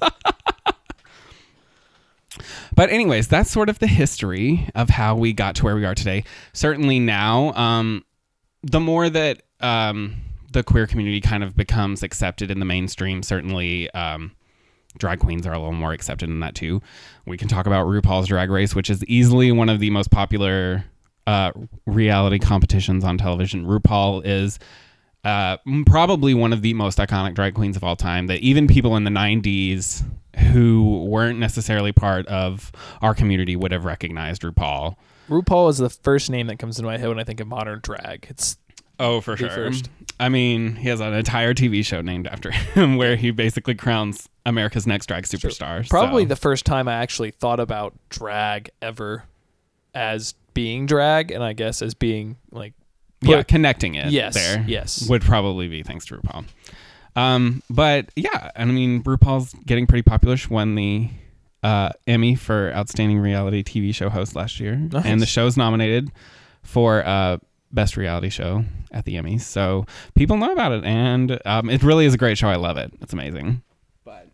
but anyways, that's sort of the history of how we got to where we are today. Certainly now, um, the more that um, the queer community kind of becomes accepted in the mainstream, certainly um, drag queens are a little more accepted in that too. We can talk about RuPaul's Drag Race, which is easily one of the most popular uh, reality competitions on television. RuPaul is uh, probably one of the most iconic drag queens of all time that even people in the 90s who weren't necessarily part of our community would have recognized RuPaul. RuPaul is the first name that comes into my head when I think of modern drag. It's Oh, for sure. first. I mean, he has an entire TV show named after him where he basically crowns America's next drag superstar. probably so- the first time I actually thought about drag ever as being drag, and I guess as being like yeah, connecting it yes, there yes. would probably be thanks to RuPaul. Um, but yeah, I mean, RuPaul's getting pretty popular. She won the uh, Emmy for Outstanding Reality TV Show Host last year, Nice. and the show's nominated for uh, best reality show at the Emmys. So people know about it, and um, it really is a great show. I love it. It's amazing. But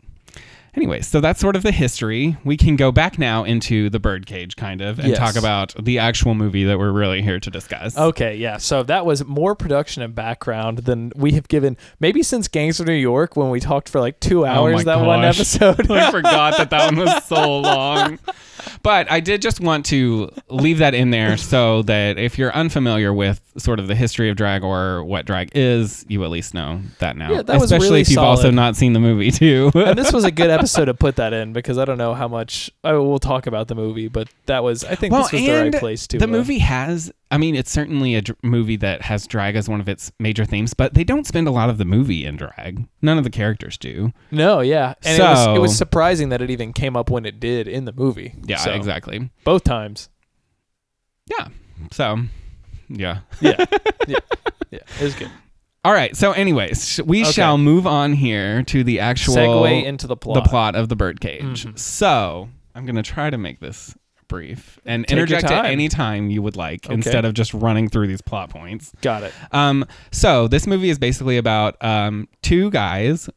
anyway, so that's sort of the history. We can go back now into the birdcage, kind of, and Yes. talk about the actual movie that we're really here to discuss. Okay, yeah. So that was more production and background than we have given maybe since Gangs of New York when we talked for like two hours Oh that one episode. I forgot that that one was so long. But I did just want to leave that in there so that if you're unfamiliar with sort of the history of drag or what drag is, you at least know that now. Yeah, that Especially really if you've also not seen the movie too. and this was a good episode to put that in because I don't know how much I will talk about the movie, but that was I think this was the right place to. the uh, movie has. I mean, it's certainly a dr- movie that has drag as one of its major themes, but they don't spend a lot of the movie in drag. None of the characters do. No, yeah, and it was it was surprising that it even came up when it did in the movie. Yeah, So, exactly. Both times. Yeah. So, yeah. Yeah, yeah, yeah. It was good. All right. So, anyways, we Okay. shall move on here to the actual Segue into the plot. the plot of the birdcage. Mhm. So, I'm gonna try to make this brief and Take interject at any time you would like Okay. instead of just running through these plot points. Got it. Um, so this movie is basically about um, two guys,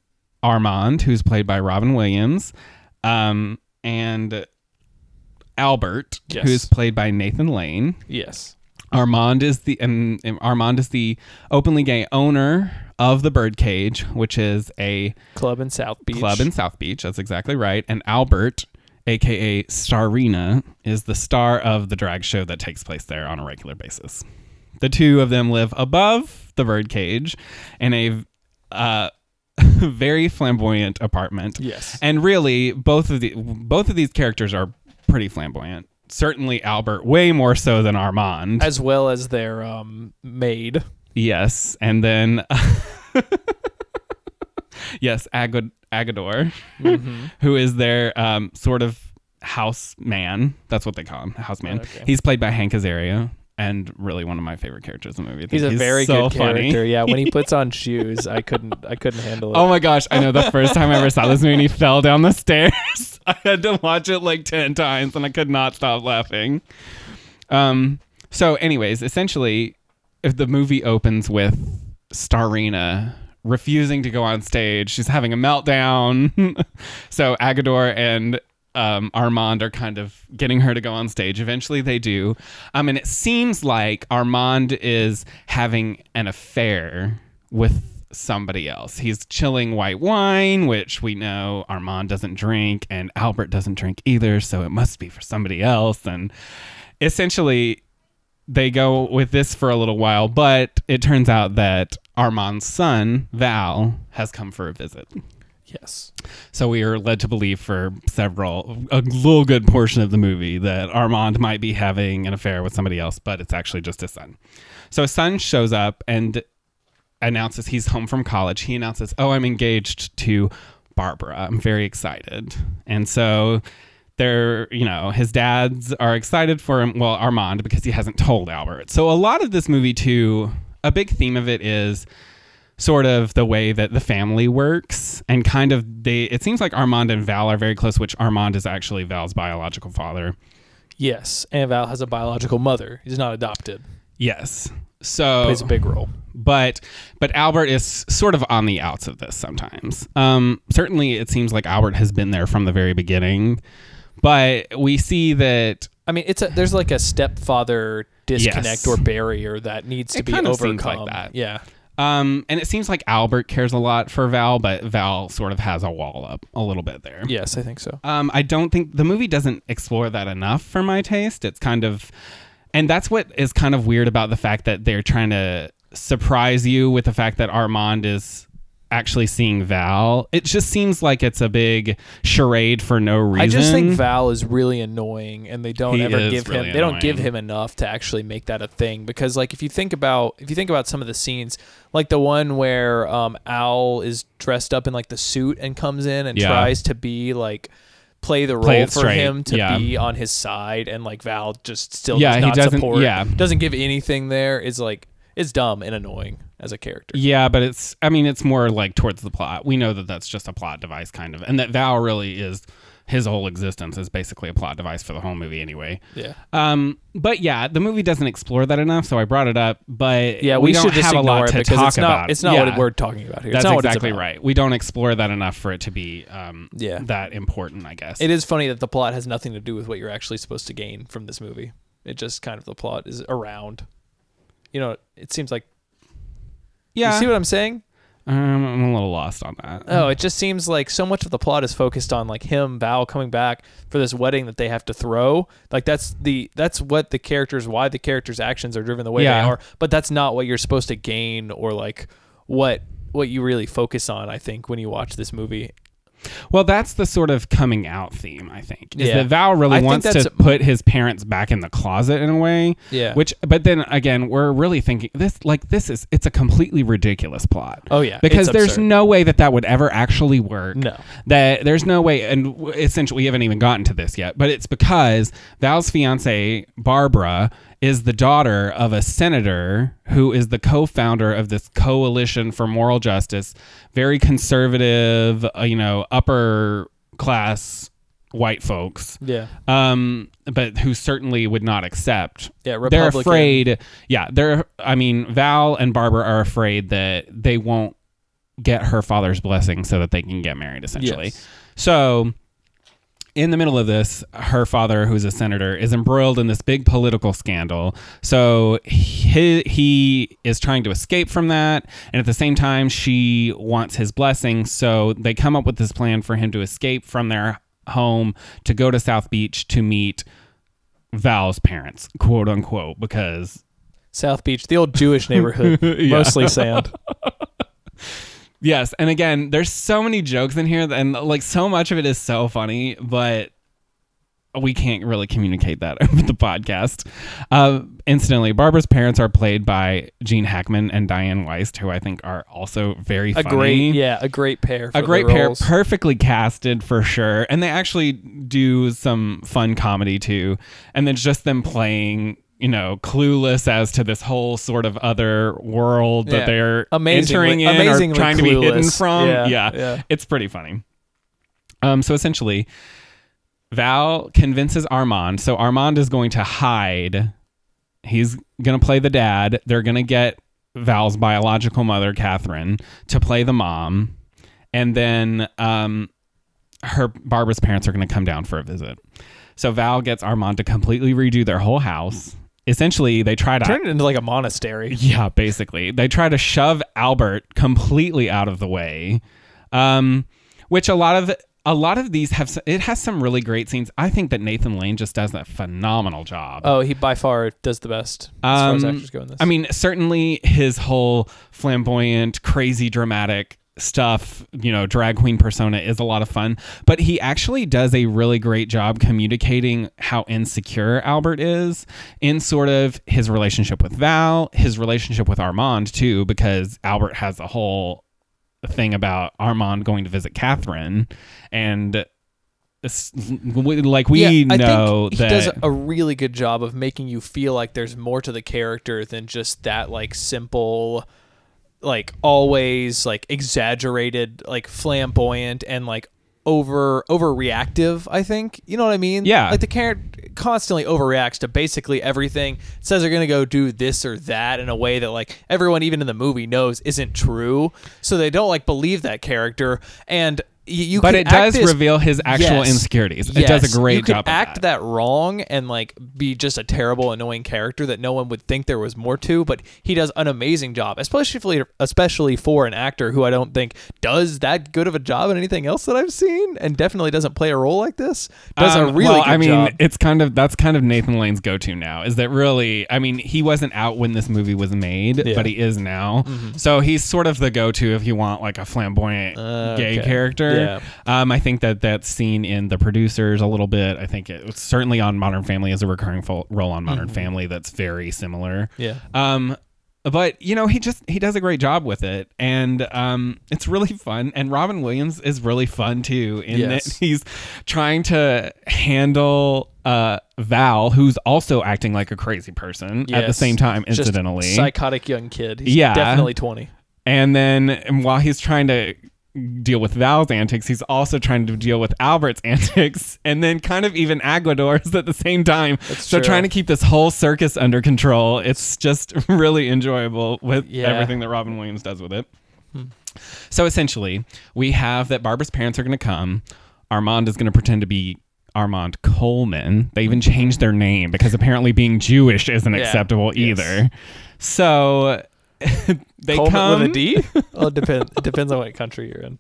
Armand, who's played by Robin Williams, um, and Albert, Yes. who's played by Nathan Lane. Yes. Armand is the and, and Armand is the openly gay owner of the Birdcage, which is a Club in South Beach. club in South Beach. That's exactly right. And Albert, aka Starina, is the star of the drag show that takes place there on a regular basis. The two of them live above the Birdcage in a uh, very flamboyant apartment. Yes. And really, both of the both of these characters are pretty flamboyant. Certainly, Albert way more so than Armand. as well as their um maid. yes, and then yes, Agad- Agador, Mm-hmm. who is their um, sort of house man. That's what they call him, house man. Okay. He's played by Hank Azaria, and really one of my favorite characters in the movie. He's a very so good funny. character. Yeah, when he puts on shoes, I couldn't I couldn't handle it. Oh my gosh, I know the first time I ever saw this movie and he fell down the stairs. I had to watch it like 10 times and I could not stop laughing. Um so anyways, essentially if the movie opens with Starina refusing to go on stage, she's having a meltdown. so Agador and um, Armand are kind of getting her to go on stage. Eventually, they do. Um, and it seems like Armand is having an affair with somebody else. He's chilling white wine, which we know Armand doesn't drink, and Albert doesn't drink either. So it must be for somebody else. And essentially, they go with this for a little while, but it turns out that Armand's son, Val, has come for a visit. Yes. So we are led to believe for several, a little good portion of the movie that Armand might be having an affair with somebody else, but it's actually just his son. So his son shows up and announces he's home from college. He announces, Oh, I'm engaged to Barbara. I'm very excited. And so they're, you know, his dads are excited for him. Well, Armand, because he hasn't told Albert. So a lot of this movie, too, a big theme of it is sort of the way that the family works and kind of they it seems like Armand and Val are very close which Armand is actually Val's biological father. Yes. And Val has a biological mother. He's not adopted. Yes. So Plays a big role. but but Albert is sort of on the outs of this sometimes. Um certainly it seems like Albert has been there from the very beginning. But we see that I mean, it's a there's like a stepfather disconnect Yes. or barrier that needs to It be kind of overcome. like that. Yeah. um and it seems like Albert cares a lot for Val, but Val sort of has a wall up a little bit there. Yes, I think so. Um, I don't think the movie doesn't explore that enough for my taste. It's kind of, and that's what is kind of weird about the fact that they're trying to surprise you with the fact that Armand is actually seeing Val. It just seems like it's a big charade for no reason. I just think Val is really annoying, and they don't He ever give really him. They don't give him enough to actually make that a thing. Because like if you think about if you think about some of the scenes, like the one where um, Al is dressed up in like the suit and comes in and Yeah. tries to be like play the role Play for straight, him to yeah. be on his side, and like Val just still Yeah, does he not doesn't- support. yeah. doesn't give anything there. Is like it's dumb and annoying. As a character. Yeah, but it's I mean it's more like towards the plot. We know that that's just a plot device kind of. And that Val really is his whole existence is basically a plot device for the whole movie anyway. Yeah. Um but yeah, the movie doesn't explore that enough, so I brought it up, but Yeah, we, don't should just have a lot to because talk it's not about. it's not Yeah. what we're talking about here. That's it's not what it's exactly right. We don't explore that enough for it to be um Yeah. that important, I guess. It is funny that the plot has nothing to do with what you're actually supposed to gain from this movie. It just kind of the plot is around. You know, it seems like yeah. you see what I'm saying? um, I'm a little lost on that. Oh, it just seems like so much of the plot is focused on like him, Val coming back for this wedding that they have to throw. Like that's the that's what the characters why the characters' actions are driven the way Yeah. they are. But that's not what you're supposed to gain or like what what you really focus on, I think, when you watch this movie. Well, that's the sort of coming out theme, I think. Is Yeah. that Val really I wants to put his parents back in the closet in a way. Yeah. Which but then again, we're really thinking this like this is it's a completely ridiculous plot. Oh yeah. Because it's there's absurd. no way that that would ever actually work. No. That there's no way, and essentially we haven't even gotten to this yet, but it's because Val's fiance Barbara is the daughter of a senator who is the co-founder of this coalition for moral justice, very conservative, uh, you know, upper class white folks. Yeah. Um, but who certainly would not accept Yeah, they're afraid yeah they're i mean val and barbara are afraid that they won't get her father's blessing so that they can get married essentially Yes. so in the middle of this her father who's a senator is embroiled in this big political scandal. So he, he is trying to escape from that and at the same time she wants his blessing. So they come up with this plan for him to escape from their home to go to south beach to meet Val's parents, quote unquote, because South Beach, the old Jewish neighborhood, mostly sand. yes, and again, there's so many jokes in here, and like so much of it is so funny, but we can't really communicate that over the podcast. Uh, incidentally, Barbara's parents are played by Gene Hackman and Diane Wiest, who I think are also very A funny. great, yeah, a great pair. For a great pair, roles. perfectly casted for sure. And they actually do some fun comedy too. And then just them playing, you know, clueless as to this whole sort of other world Yeah. that they're Amazingly- entering in or trying to be hidden from. Yeah, yeah, yeah. it's pretty funny. Um, so essentially, Val convinces Armand. So Armand is going to hide. He's going to play the dad. They're going to get Val's biological mother, Catherine, to play the mom. And then um, her Barbara's parents are going to come down for a visit. So Val gets Armand to completely redo their whole house. Essentially, they try to turn it into like a monastery. yeah, basically. They try to shove Albert completely out of the way. Um, which a lot of a lot of these have it has some really great scenes. I think that Nathan Lane just does a phenomenal job. Oh, he by far does the best as far as Um, actors go in this. I mean, certainly his whole flamboyant, crazy, dramatic stuff, you know, drag queen persona is a lot of fun, but he actually does a really great job communicating how insecure Albert is in sort of his relationship with Val, his relationship with Armand too, because Albert has a whole thing about Armand going to visit Catherine and like we yeah, know think he that does a really good job of making you feel like there's more to the character than just that like simple like always like exaggerated like flamboyant and like over overreactive i think. You know what i mean? Yeah. like the character constantly overreacts to basically everything. Says they're gonna go do this or that in a way that like everyone even in the movie knows isn't true. So they don't like believe that character. And you but it does this reveal his actual Yes. insecurities. It does a great you could job. act that. that. wrong and like be just a terrible, annoying character that no one would think there was more to. But he does an amazing job, especially especially for an actor who I don't think does that good of a job in anything else that I've seen, and definitely doesn't play a role like this. Does a Um, really well, I mean, job. it's kind of that's kind of Nathan Lane's go-to now. Is that really? I mean, he wasn't out when this movie was made, Yeah. Mm-hmm. but he is now. So he's sort of the go-to if you want like a flamboyant Uh, gay okay. character. Um, I think that that's seen in the producers a little bit. I think it was certainly on Modern Family as a recurring fo- role on Modern Family. That's very similar. Mm-hmm. yeah. Um, but you know, he just he does a great job with it, and um, it's really fun. And Robin Williams is really fun too, in Yes. that he's trying to handle uh, Val, who's also acting like a crazy person at the same time, Just incidentally. psychotic young kid. He's Yeah. definitely twenty. and then and while he's trying to deal with Val's antics, he's also trying to deal with Albert's antics, and then kind of even Agador's at the same time. That's so true. trying to keep this whole circus under control. It's just really enjoyable with Yeah. everything that Robin Williams does with it. So essentially, we have that Barbara's parents are going to come. Armand is going to pretend to be Armand Coleman. They even changed their name because apparently being Jewish isn't Yeah. acceptable Yes. either. So they Coleman come with a D. well, it depends. It depends on what country you're in.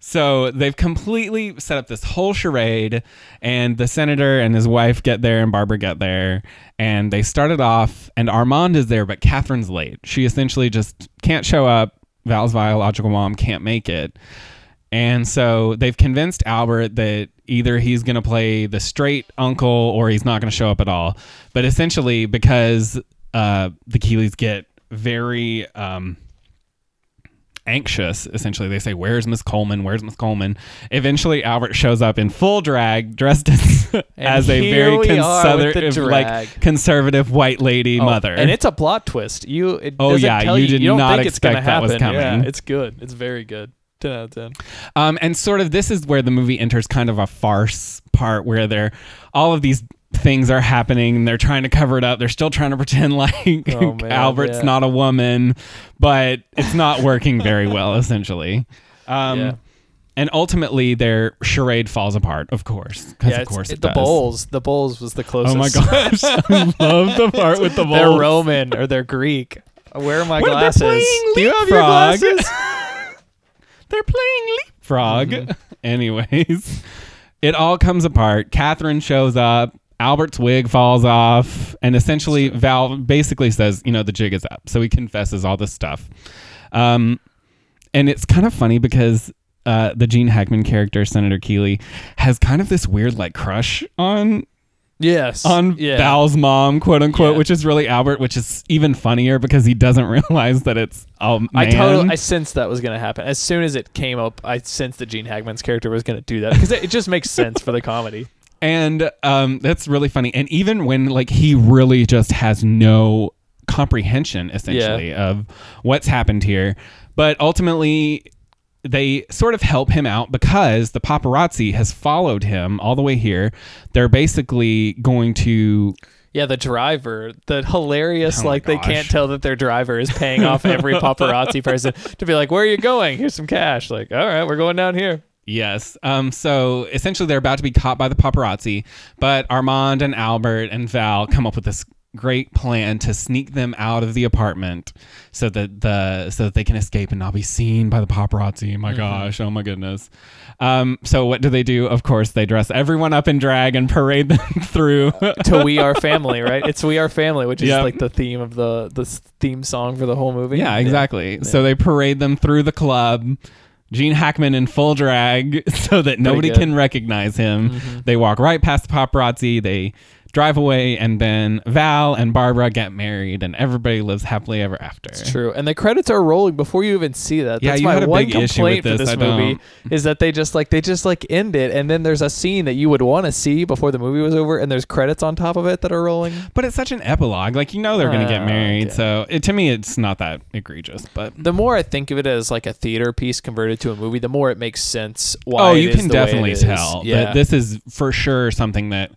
So they've completely set up this whole charade, and the senator and his wife get there, and Barbara get there, and they started off, and Armand is there, but Catherine's late. She essentially just can't show up. Val's biological mom can't make it. And so they've convinced Albert that either he's going to play the straight uncle or he's not going to show up at all. But essentially, because uh, the Keeleys get very um, anxious, essentially, they say, Where's Miss Coleman? Where's Miss Coleman? Eventually, Albert shows up in full drag, dressed as, as a very we are with the conservative, like conservative white lady Oh, mother. and it's a plot twist. You. It Oh, yeah, tell you you, did you don't think it's gonna expect that was happen. Yeah, coming. it's good. It's very good. Ten out of ten. Um, and sort of this is where the movie enters kind of a farce part where they're all of these things are happening and they're trying to cover it up. They're still trying to pretend like Oh, man, Albert's yeah. not a woman, but it's not working very well, essentially. Um, Yeah. And ultimately, their charade falls apart, of course. Because, Yeah, of course, it the does. bowls. The bowls was the closest. Oh my gosh. I love the part with the bowls. they're Roman or they're Greek. Where are my glasses? Do you have your glasses? They're playing leapfrog. Mm-hmm. Anyways, it all comes apart. Catherine shows up. Albert's wig falls off, and essentially Val basically says, "You know, the jig is up." So he confesses all this stuff, um, and it's kind of funny because uh, the Gene Hackman character, Senator Keeley, has kind of this weird like crush on yes. on yeah. Val's mom, quote unquote, Yeah. which is really Albert, which is even funnier because he doesn't realize that it's a man. I totally I sensed that was going to happen. As soon as it came up, I sensed that Gene Hackman's character was going to do that because it, it just makes sense for the comedy. And um, that's really funny. And even when like he really just has no comprehension, essentially, of what's happened here, but ultimately. They sort of help him out because the paparazzi has followed him all the way here. They're basically going to Yeah, the driver, the hilarious, Oh like they can't tell that their driver is paying off every paparazzi person to be like, "Where are you going? Here's some cash." Like, all right, we're going down here. Yes. Um, so essentially, they're about to be caught by the paparazzi, but Armand and Albert and Val come up with this great plan to sneak them out of the apartment so that the so that they can escape and not be seen by the paparazzi. My gosh! Oh my goodness. Um, so what do they do? Of course, they dress everyone up in drag and parade them through. To "We Are Family," right? It's "We Are Family," which is Yep. like the theme of the the theme song for the whole movie. Yeah, exactly. So they parade them through the club. Gene Hackman in full drag so that nobody. Mm-hmm. can recognize him. They walk right past the paparazzi. They drive away, and then Val and Barbara get married, and everybody lives happily ever after. It's true, and the credits are rolling before you even see that. Yeah, That's you my had a one big issue with complaint for this, this I movie is that they just like they just like end it, and then there's a scene that you would want to see before the movie was over, and there's credits on top of it that are rolling. But it's such an epilogue. Like, you know they're going to get Oh, married. okay. So it, to me, it's not that egregious. But The more I think of it as like a theater piece converted to a movie, the more it makes sense. Why oh, it you can definitely tell Yeah, that this is for sure something that.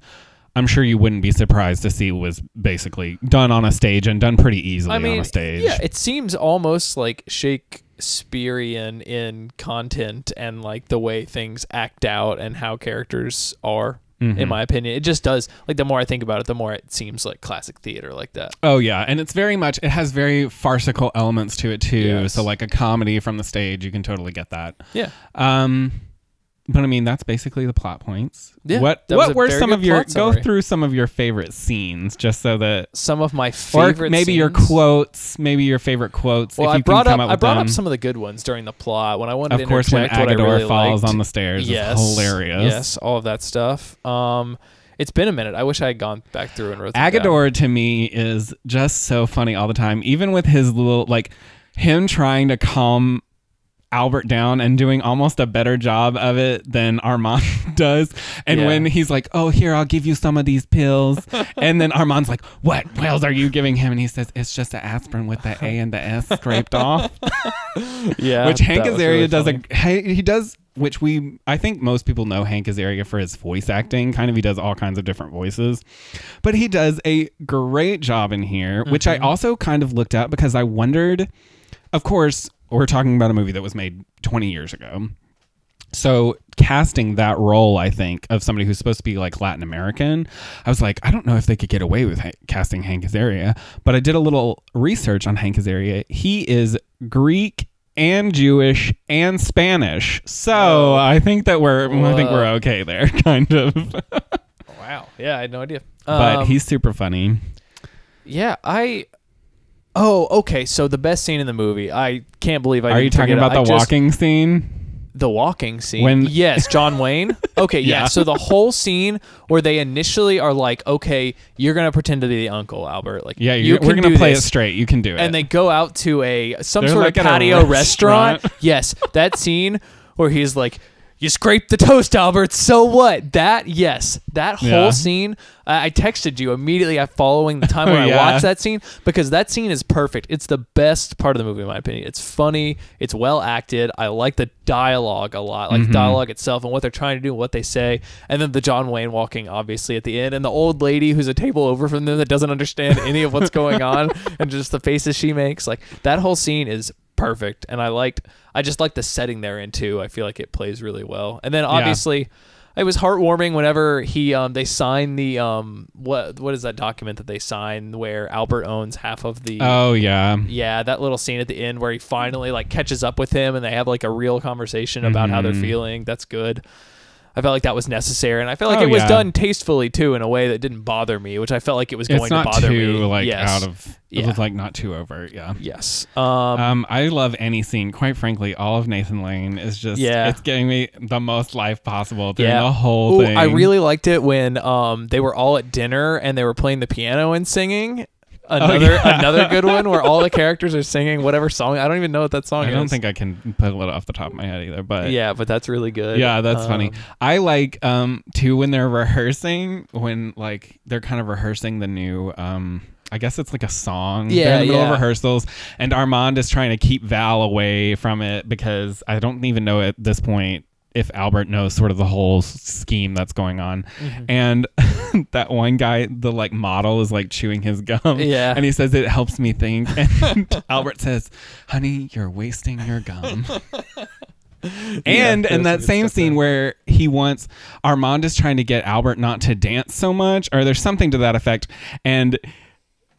I'm sure you wouldn't be surprised to see was basically done on a stage and done pretty easily I mean, on a stage. yeah, it seems almost like Shakespearean in content and like the way things act out and how characters are. Mm-hmm. In my opinion, it just does. Like the more I think about it, the more it seems like classic theater, like that. Oh yeah, and it's very much it has very farcical elements to it too. Yes. So like a comedy from the stage, you can totally get that. Yeah. Um but I mean that's basically the plot points. Yeah, what that was what a were very some good of your plot go summary. through some of your favorite scenes just so that Some of my or favorite, maybe your scenes- quotes, maybe your favorite quotes Well, if I you brought can come up, up I with brought them. up some of the good ones during the plot when I wanted of to course when interject what I Agador really falls liked. on the stairs yes, is hilarious. Yes, all of that stuff. Um, it's been a minute. I wish I had gone back through and wrote them down. Agador to me is just so funny all the time, even with his little like him trying to calm Albert down and doing almost a better job of it than Armand does. And Yeah. when he's like, "Oh, here, I'll give you some of these pills," and then Armand's like, "What pills are you giving him?" And he says, "It's just an aspirin with the A and the S scraped off." Yeah, which Hank Azaria really does funny. a he, he does which we I think most people know Hank Azaria for his voice acting. Kind of he does all kinds of different voices. But he does a great job in here, which Mm-hmm. I also kind of looked at because I wondered of course, we're talking about a movie that was made 20 years ago. So casting that role, I think, of somebody who's supposed to be like Latin American, I was like, I don't know if they could get away with ha- casting Hank Azaria. But I did a little research on Hank Azaria. He is Greek and Jewish and Spanish. So. I think that we're I think we're okay there, kind of. Wow. Yeah, I had no idea. but Um, he's super funny. Yeah, I. Oh, okay. So the best scene in the movie. I can't believe I. Are you talking about the just- walking scene? The walking scene. When- yes, John Wayne. Okay, yeah. Yeah. So the whole scene where they initially are like, "Okay, you're gonna pretend to be the uncle, Albert. Like, Yeah, you you're, we're gonna play this." it straight. You can do it. and they go out to a some They're sort like of patio restaurant. restaurant. yes, that scene where he's like, "You scraped the toast, Albert. So what?" That yes, that whole Yeah. scene. I I texted you immediately following the time when I watched that scene because that scene is perfect. It's the best part of the movie in my opinion. It's funny. It's well acted. I like the dialogue a lot, like Mm-hmm. the dialogue itself and what they're trying to do and what they say. And then the John Wayne walking obviously at the end, and the old lady who's a table over from them that doesn't understand any of what's going on, and just the faces she makes. Like that whole scene is perfect, and I liked. I just like the setting they're in too. I feel like it plays really well. And then obviously. It was heartwarming whenever he um they signed the um what what is that document that they signed where Albert owns half of the oh yeah. yeah, that little scene at the end where he finally like catches up with him and they have like a real conversation about how they're Mhm. feeling. That's good. I felt like that was necessary, and I felt like Oh, it was yeah. done tastefully too, in a way that didn't bother me, which I felt like it was going to bother too me. like yes. out of it Yeah. was like not too overt, yeah. yes. Um, Um, I love any scene. Quite frankly, all of Nathan Lane is just Yeah. it's giving me the most life possible during Yeah. the whole Ooh, thing. I really liked it when um they were all at dinner and they were playing the piano and singing. Another yeah. another good one where all the characters are singing whatever song. I don't even know what that song I is. I don't think I can pull it off the top of my head either, but Yeah, but that's really good. Yeah, that's funny. Um, I like um too when they're rehearsing when like they're kind of rehearsing the new um I guess it's like a song. they're Yeah, in the middle yeah. of rehearsals and Armand is trying to keep Val away from it because I don't even know at this point if Albert knows sort of the whole scheme that's going on. Mm-hmm. And that one guy, the like model is like chewing his gum. Yeah. And he says it helps me think. And Albert says, "Honey, you're wasting your gum." And there's in that same scene there. where he wants Armand is trying to get Albert not to dance so much, or there's something to that effect, and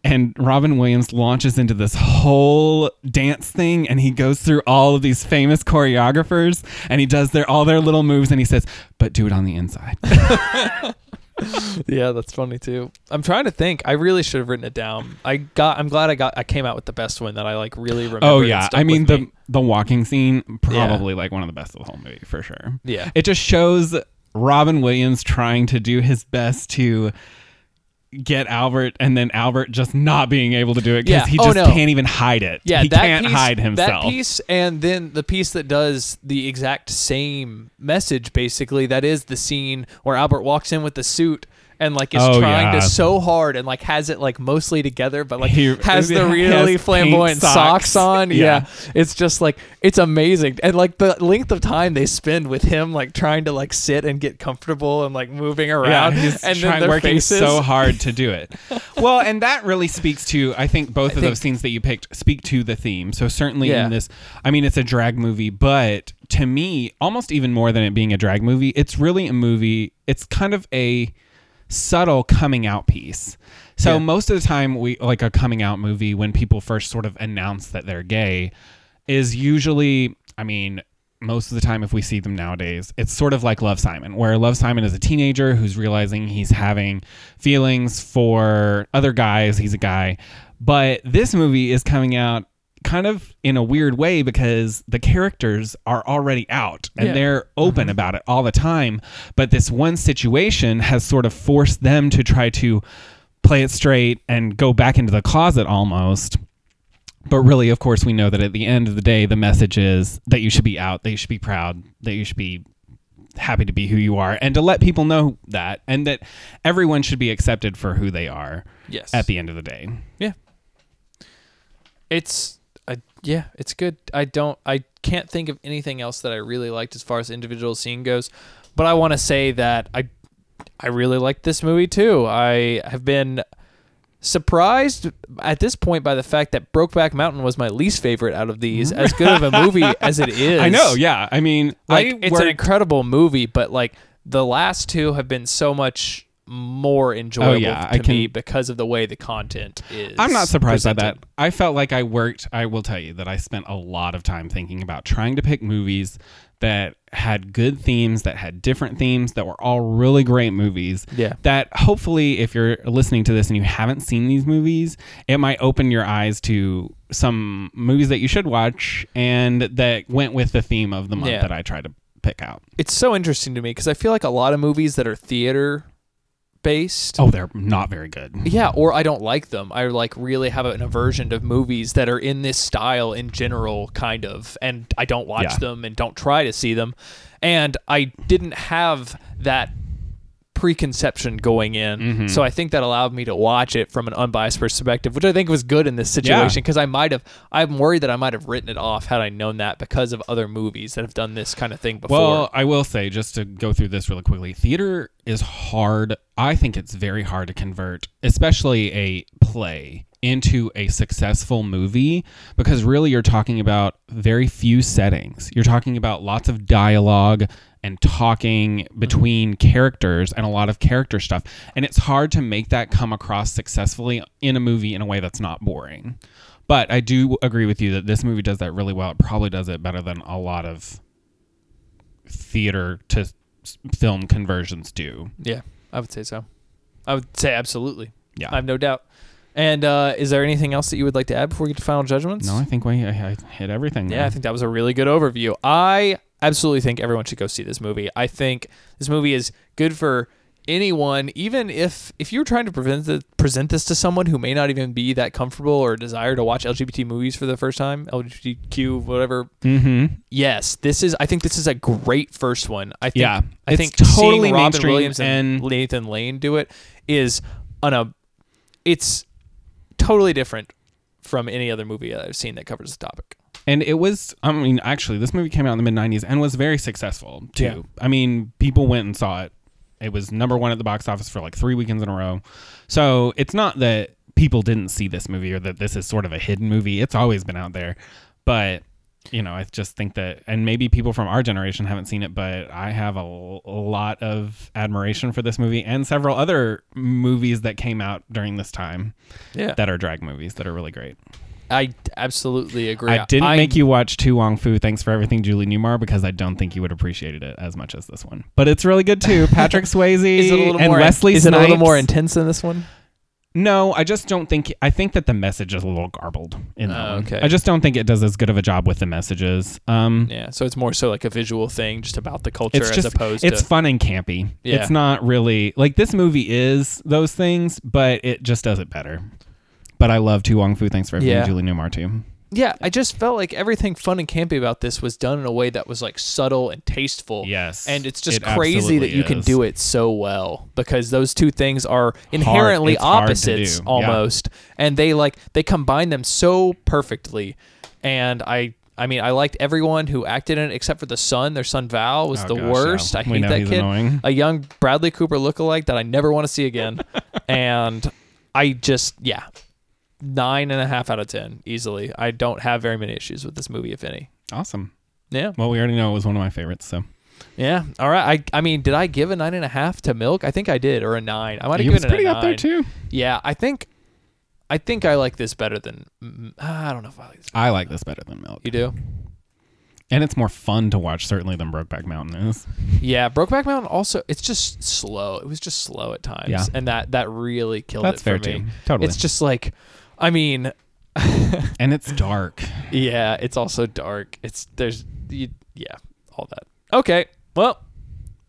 and Robin Williams launches into this whole dance thing, and he goes through all of these famous choreographers, and he does their all their little moves, and he says, "But do it on the inside." yeah, that's funny too. I'm trying to think. I really should have written it down. I got. I'm glad I got. I came out with the best one that I like. Really remember. oh yeah, I mean the me. the walking scene probably like one of the best of the whole movie for sure. Yeah. it just shows Robin Williams trying to do his best to get Albert and then Albert just not being able to do it because Yeah. he Oh, just no. can't even hide it. Yeah, he can't piece, hide himself. That piece, and then the piece that does the exact same message, basically, that is the scene where Albert walks in with the suit and like is Oh, trying yeah. to so hard and like has it like mostly together, but like He- has the really pink flamboyant socks. socks. on. Yeah. Yeah. it's just like it's amazing, and like the length of time they spend with him like trying to like sit and get comfortable and like moving yeah, around, he's and trying, then working faces. so hard to do it. well, and that really speaks to I think both I of think- those scenes that you picked speak to the theme. So certainly Yeah. in this, I mean, it's a drag movie, but to me, almost even more than it being a drag movie, it's really a movie. It's kind of a subtle coming out piece. So Yeah. most of the time we like a coming out movie when people first sort of announce that they're gay is usually I mean most of the time if we see them nowadays it's sort of like Love Simon where Love Simon is a teenager who's realizing he's having feelings for other guys he's a guy but this movie is coming out kind of in a weird way because the characters are already out and Yeah. they're mm-hmm. open about it all the time but this one situation has sort of forced them to try to play it straight and go back into the closet almost but really, of course, we know that at the end of the day, the message is that you should be out, that you should be proud, that you should be happy to be who you are, and to let people know that, and that everyone should be accepted for who they are Yes. at the end of the day. Yeah. It's I, yeah, it's good. I don't I can't think of anything else that I really liked as far as individual scene goes, but I want to say that I I really liked this movie too. I have been surprised at this point by the fact that Brokeback Mountain was my least favorite out of these. Mm-hmm. As good of a movie as it is. I know, yeah. I mean, Like I it's worked- an incredible movie, but like the last two have been so much more enjoyable Oh, yeah, to I can- me because of the way the content is. I'm not surprised by that. I felt like I worked. I will tell you that I spent a lot of time thinking about trying to pick movies that had good themes, that had different themes, that were all really great movies. Yeah. That hopefully, if you're listening to this and you haven't seen these movies, it might open your eyes to some movies that you should watch and that went with the theme of the month Yeah. that I tried to pick out. it's so interesting to me because I feel like a lot of movies that are theater based. Oh, they're not very good. Yeah, or I don't like them. I like really have an aversion to movies that are in this style in general, kind of, and I don't watch Yeah. them and don't try to see them. And I didn't have that preconception going in, Mhm. so I think that allowed me to watch it from an unbiased perspective, which I think was good in this situation because I might have. I'm worried that I might have written it off had I known that because of other movies that have done this kind of thing before. Well, I will say, just to go through this really quickly, theater is hard. I think it's very hard to convert, especially a play, into a successful movie because really you're talking about very few settings. You're talking about lots of dialogue and talking between characters and a lot of character stuff. And it's hard to make that come across successfully in a movie in a way that's not boring. But I do agree with you that this movie does that really well. It probably does it better than a lot of theater to film conversions do. yeah, I would say so. I would say absolutely. Yeah. I have no doubt. And uh, is there anything else that you would like to add before we get to final judgments? no, I think we I, I hit everything. Yeah, there. I think that was a really good overview. I absolutely think everyone should go see this movie. I think this movie is good for anyone, even if if you're trying to present the, present this to someone who may not even be that comfortable or desire to watch LGBT movies for the first time, LGBTQ, whatever. Mm-hmm. Yes, this is. I think this is a great first one. I think. Yeah, I think totally seeing Robin Williams and, and- Nathan Lane do it is on a. It's totally different from any other movie that I've seen that covers the topic. And it was, I mean, actually, this movie came out in the mid 90s and was very successful, too. Yeah. I mean, people went and saw it. It was number one at the box office for like three weekends in a row. So it's not that people didn't see this movie or that this is sort of a hidden movie. It's always been out there. But, you know, I just think that, and maybe people from our generation haven't seen it, but I have a, a lot of admiration for this movie and several other movies that came out during this time Yeah, that are drag movies that are really great. I absolutely agree. I didn't make you watch To Wong Foo. Thanks for everything, Julie Newmar, because I don't think you would have appreciated it as much as this one. But it's really good too. Patrick Swayze Is it a little and more? Wesley is it a little more intense than this one? No, I just don't think. I think that the message is a little garbled in that Oh, okay. I just don't think it does as good of a job with the messages. Um, Yeah, so it's more so like a visual thing, just about the culture, it's as just opposed it's to. fun and campy. Yeah. It's not really like this movie is those things, but it just does it better. But I love To Wong Foo. Thanks for everything, Yeah. Julie Newmar too. Yeah, I just felt like everything fun and campy about this was done in a way that was like subtle and tasteful. Yes, And it's just it crazy that absolutely you can is. do it so well because those two things are inherently It's hard to opposites do, yeah. almost. And they like they combine them so perfectly. And I I mean, I liked everyone who acted in it except for the son. Their son Val was Oh, the gosh, worst. yeah. I We hate know that he's kid. annoying. A young Bradley Cooper lookalike that I never want to see again. and I just yeah. Nine and a half out of ten, easily. I don't have very many issues with this movie, if any. Awesome. Yeah. Well, we already know it was one of my favorites. So Yeah. All right. I I mean, did I give a nine and a half to Milk? I think I did, or a nine. I might have given it was given it pretty a up there too. Yeah. I think. I think I like this better than. mm, I don't know if I like this. I like this better than Milk, You do? and it's more fun to watch certainly than Brokeback Mountain is. Yeah. Brokeback Mountain also. It's just slow. It was just slow at times, Yeah. and that that really killed That's it fair for me. too. Totally. It's just like, I mean, and it's dark. yeah. It's also dark. It's there's you, yeah all that. Okay. Well,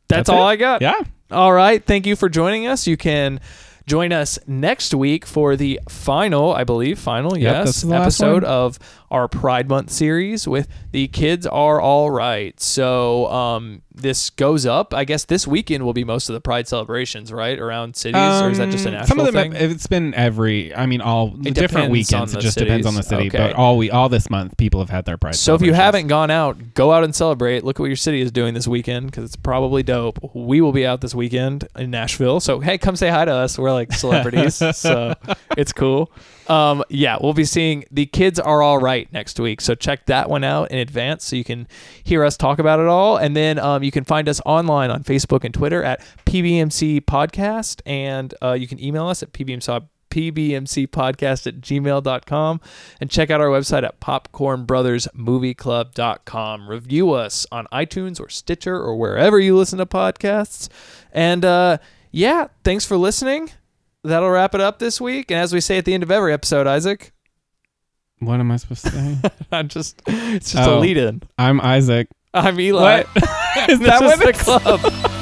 that's, That's all it? I got. Yeah. All right. Thank you for joining us. You can Join us next week for the final, I believe, final, Yep, yes, is the last episode of our Pride Month series with The Kids Are All Right. So um, this goes up. I guess this weekend will be most of the Pride celebrations, right? Around cities, or is that just a Um, national Some of them, thing? have- it's been every. I mean, all It different weekends. It just depends on the city. Okay. But all we all this month, people have had their pride. So if you haven't gone out, go out and celebrate. Look at what your city is doing this weekend because it's probably dope. We will be out this weekend in Nashville. So hey, come say hi to us. We're like celebrities, so it's cool. Um, yeah, we'll be seeing the kids are all right next week. So check that one out in advance so you can hear us talk about it all. And then um, you can find us online on Facebook and Twitter at PBMC Podcast, and uh, you can email us at PBMC pbmcpodcast at gmail.com and check out our website at popcornbrothersmovieclub.com review us on itunes or stitcher or wherever you listen to podcasts and uh, yeah thanks for listening that'll wrap it up this week and as we say at the end of every episode isaac what am I supposed to say? i'm just it's just a Oh. lead in I'm Isaac. i'm eli What? Is that what the club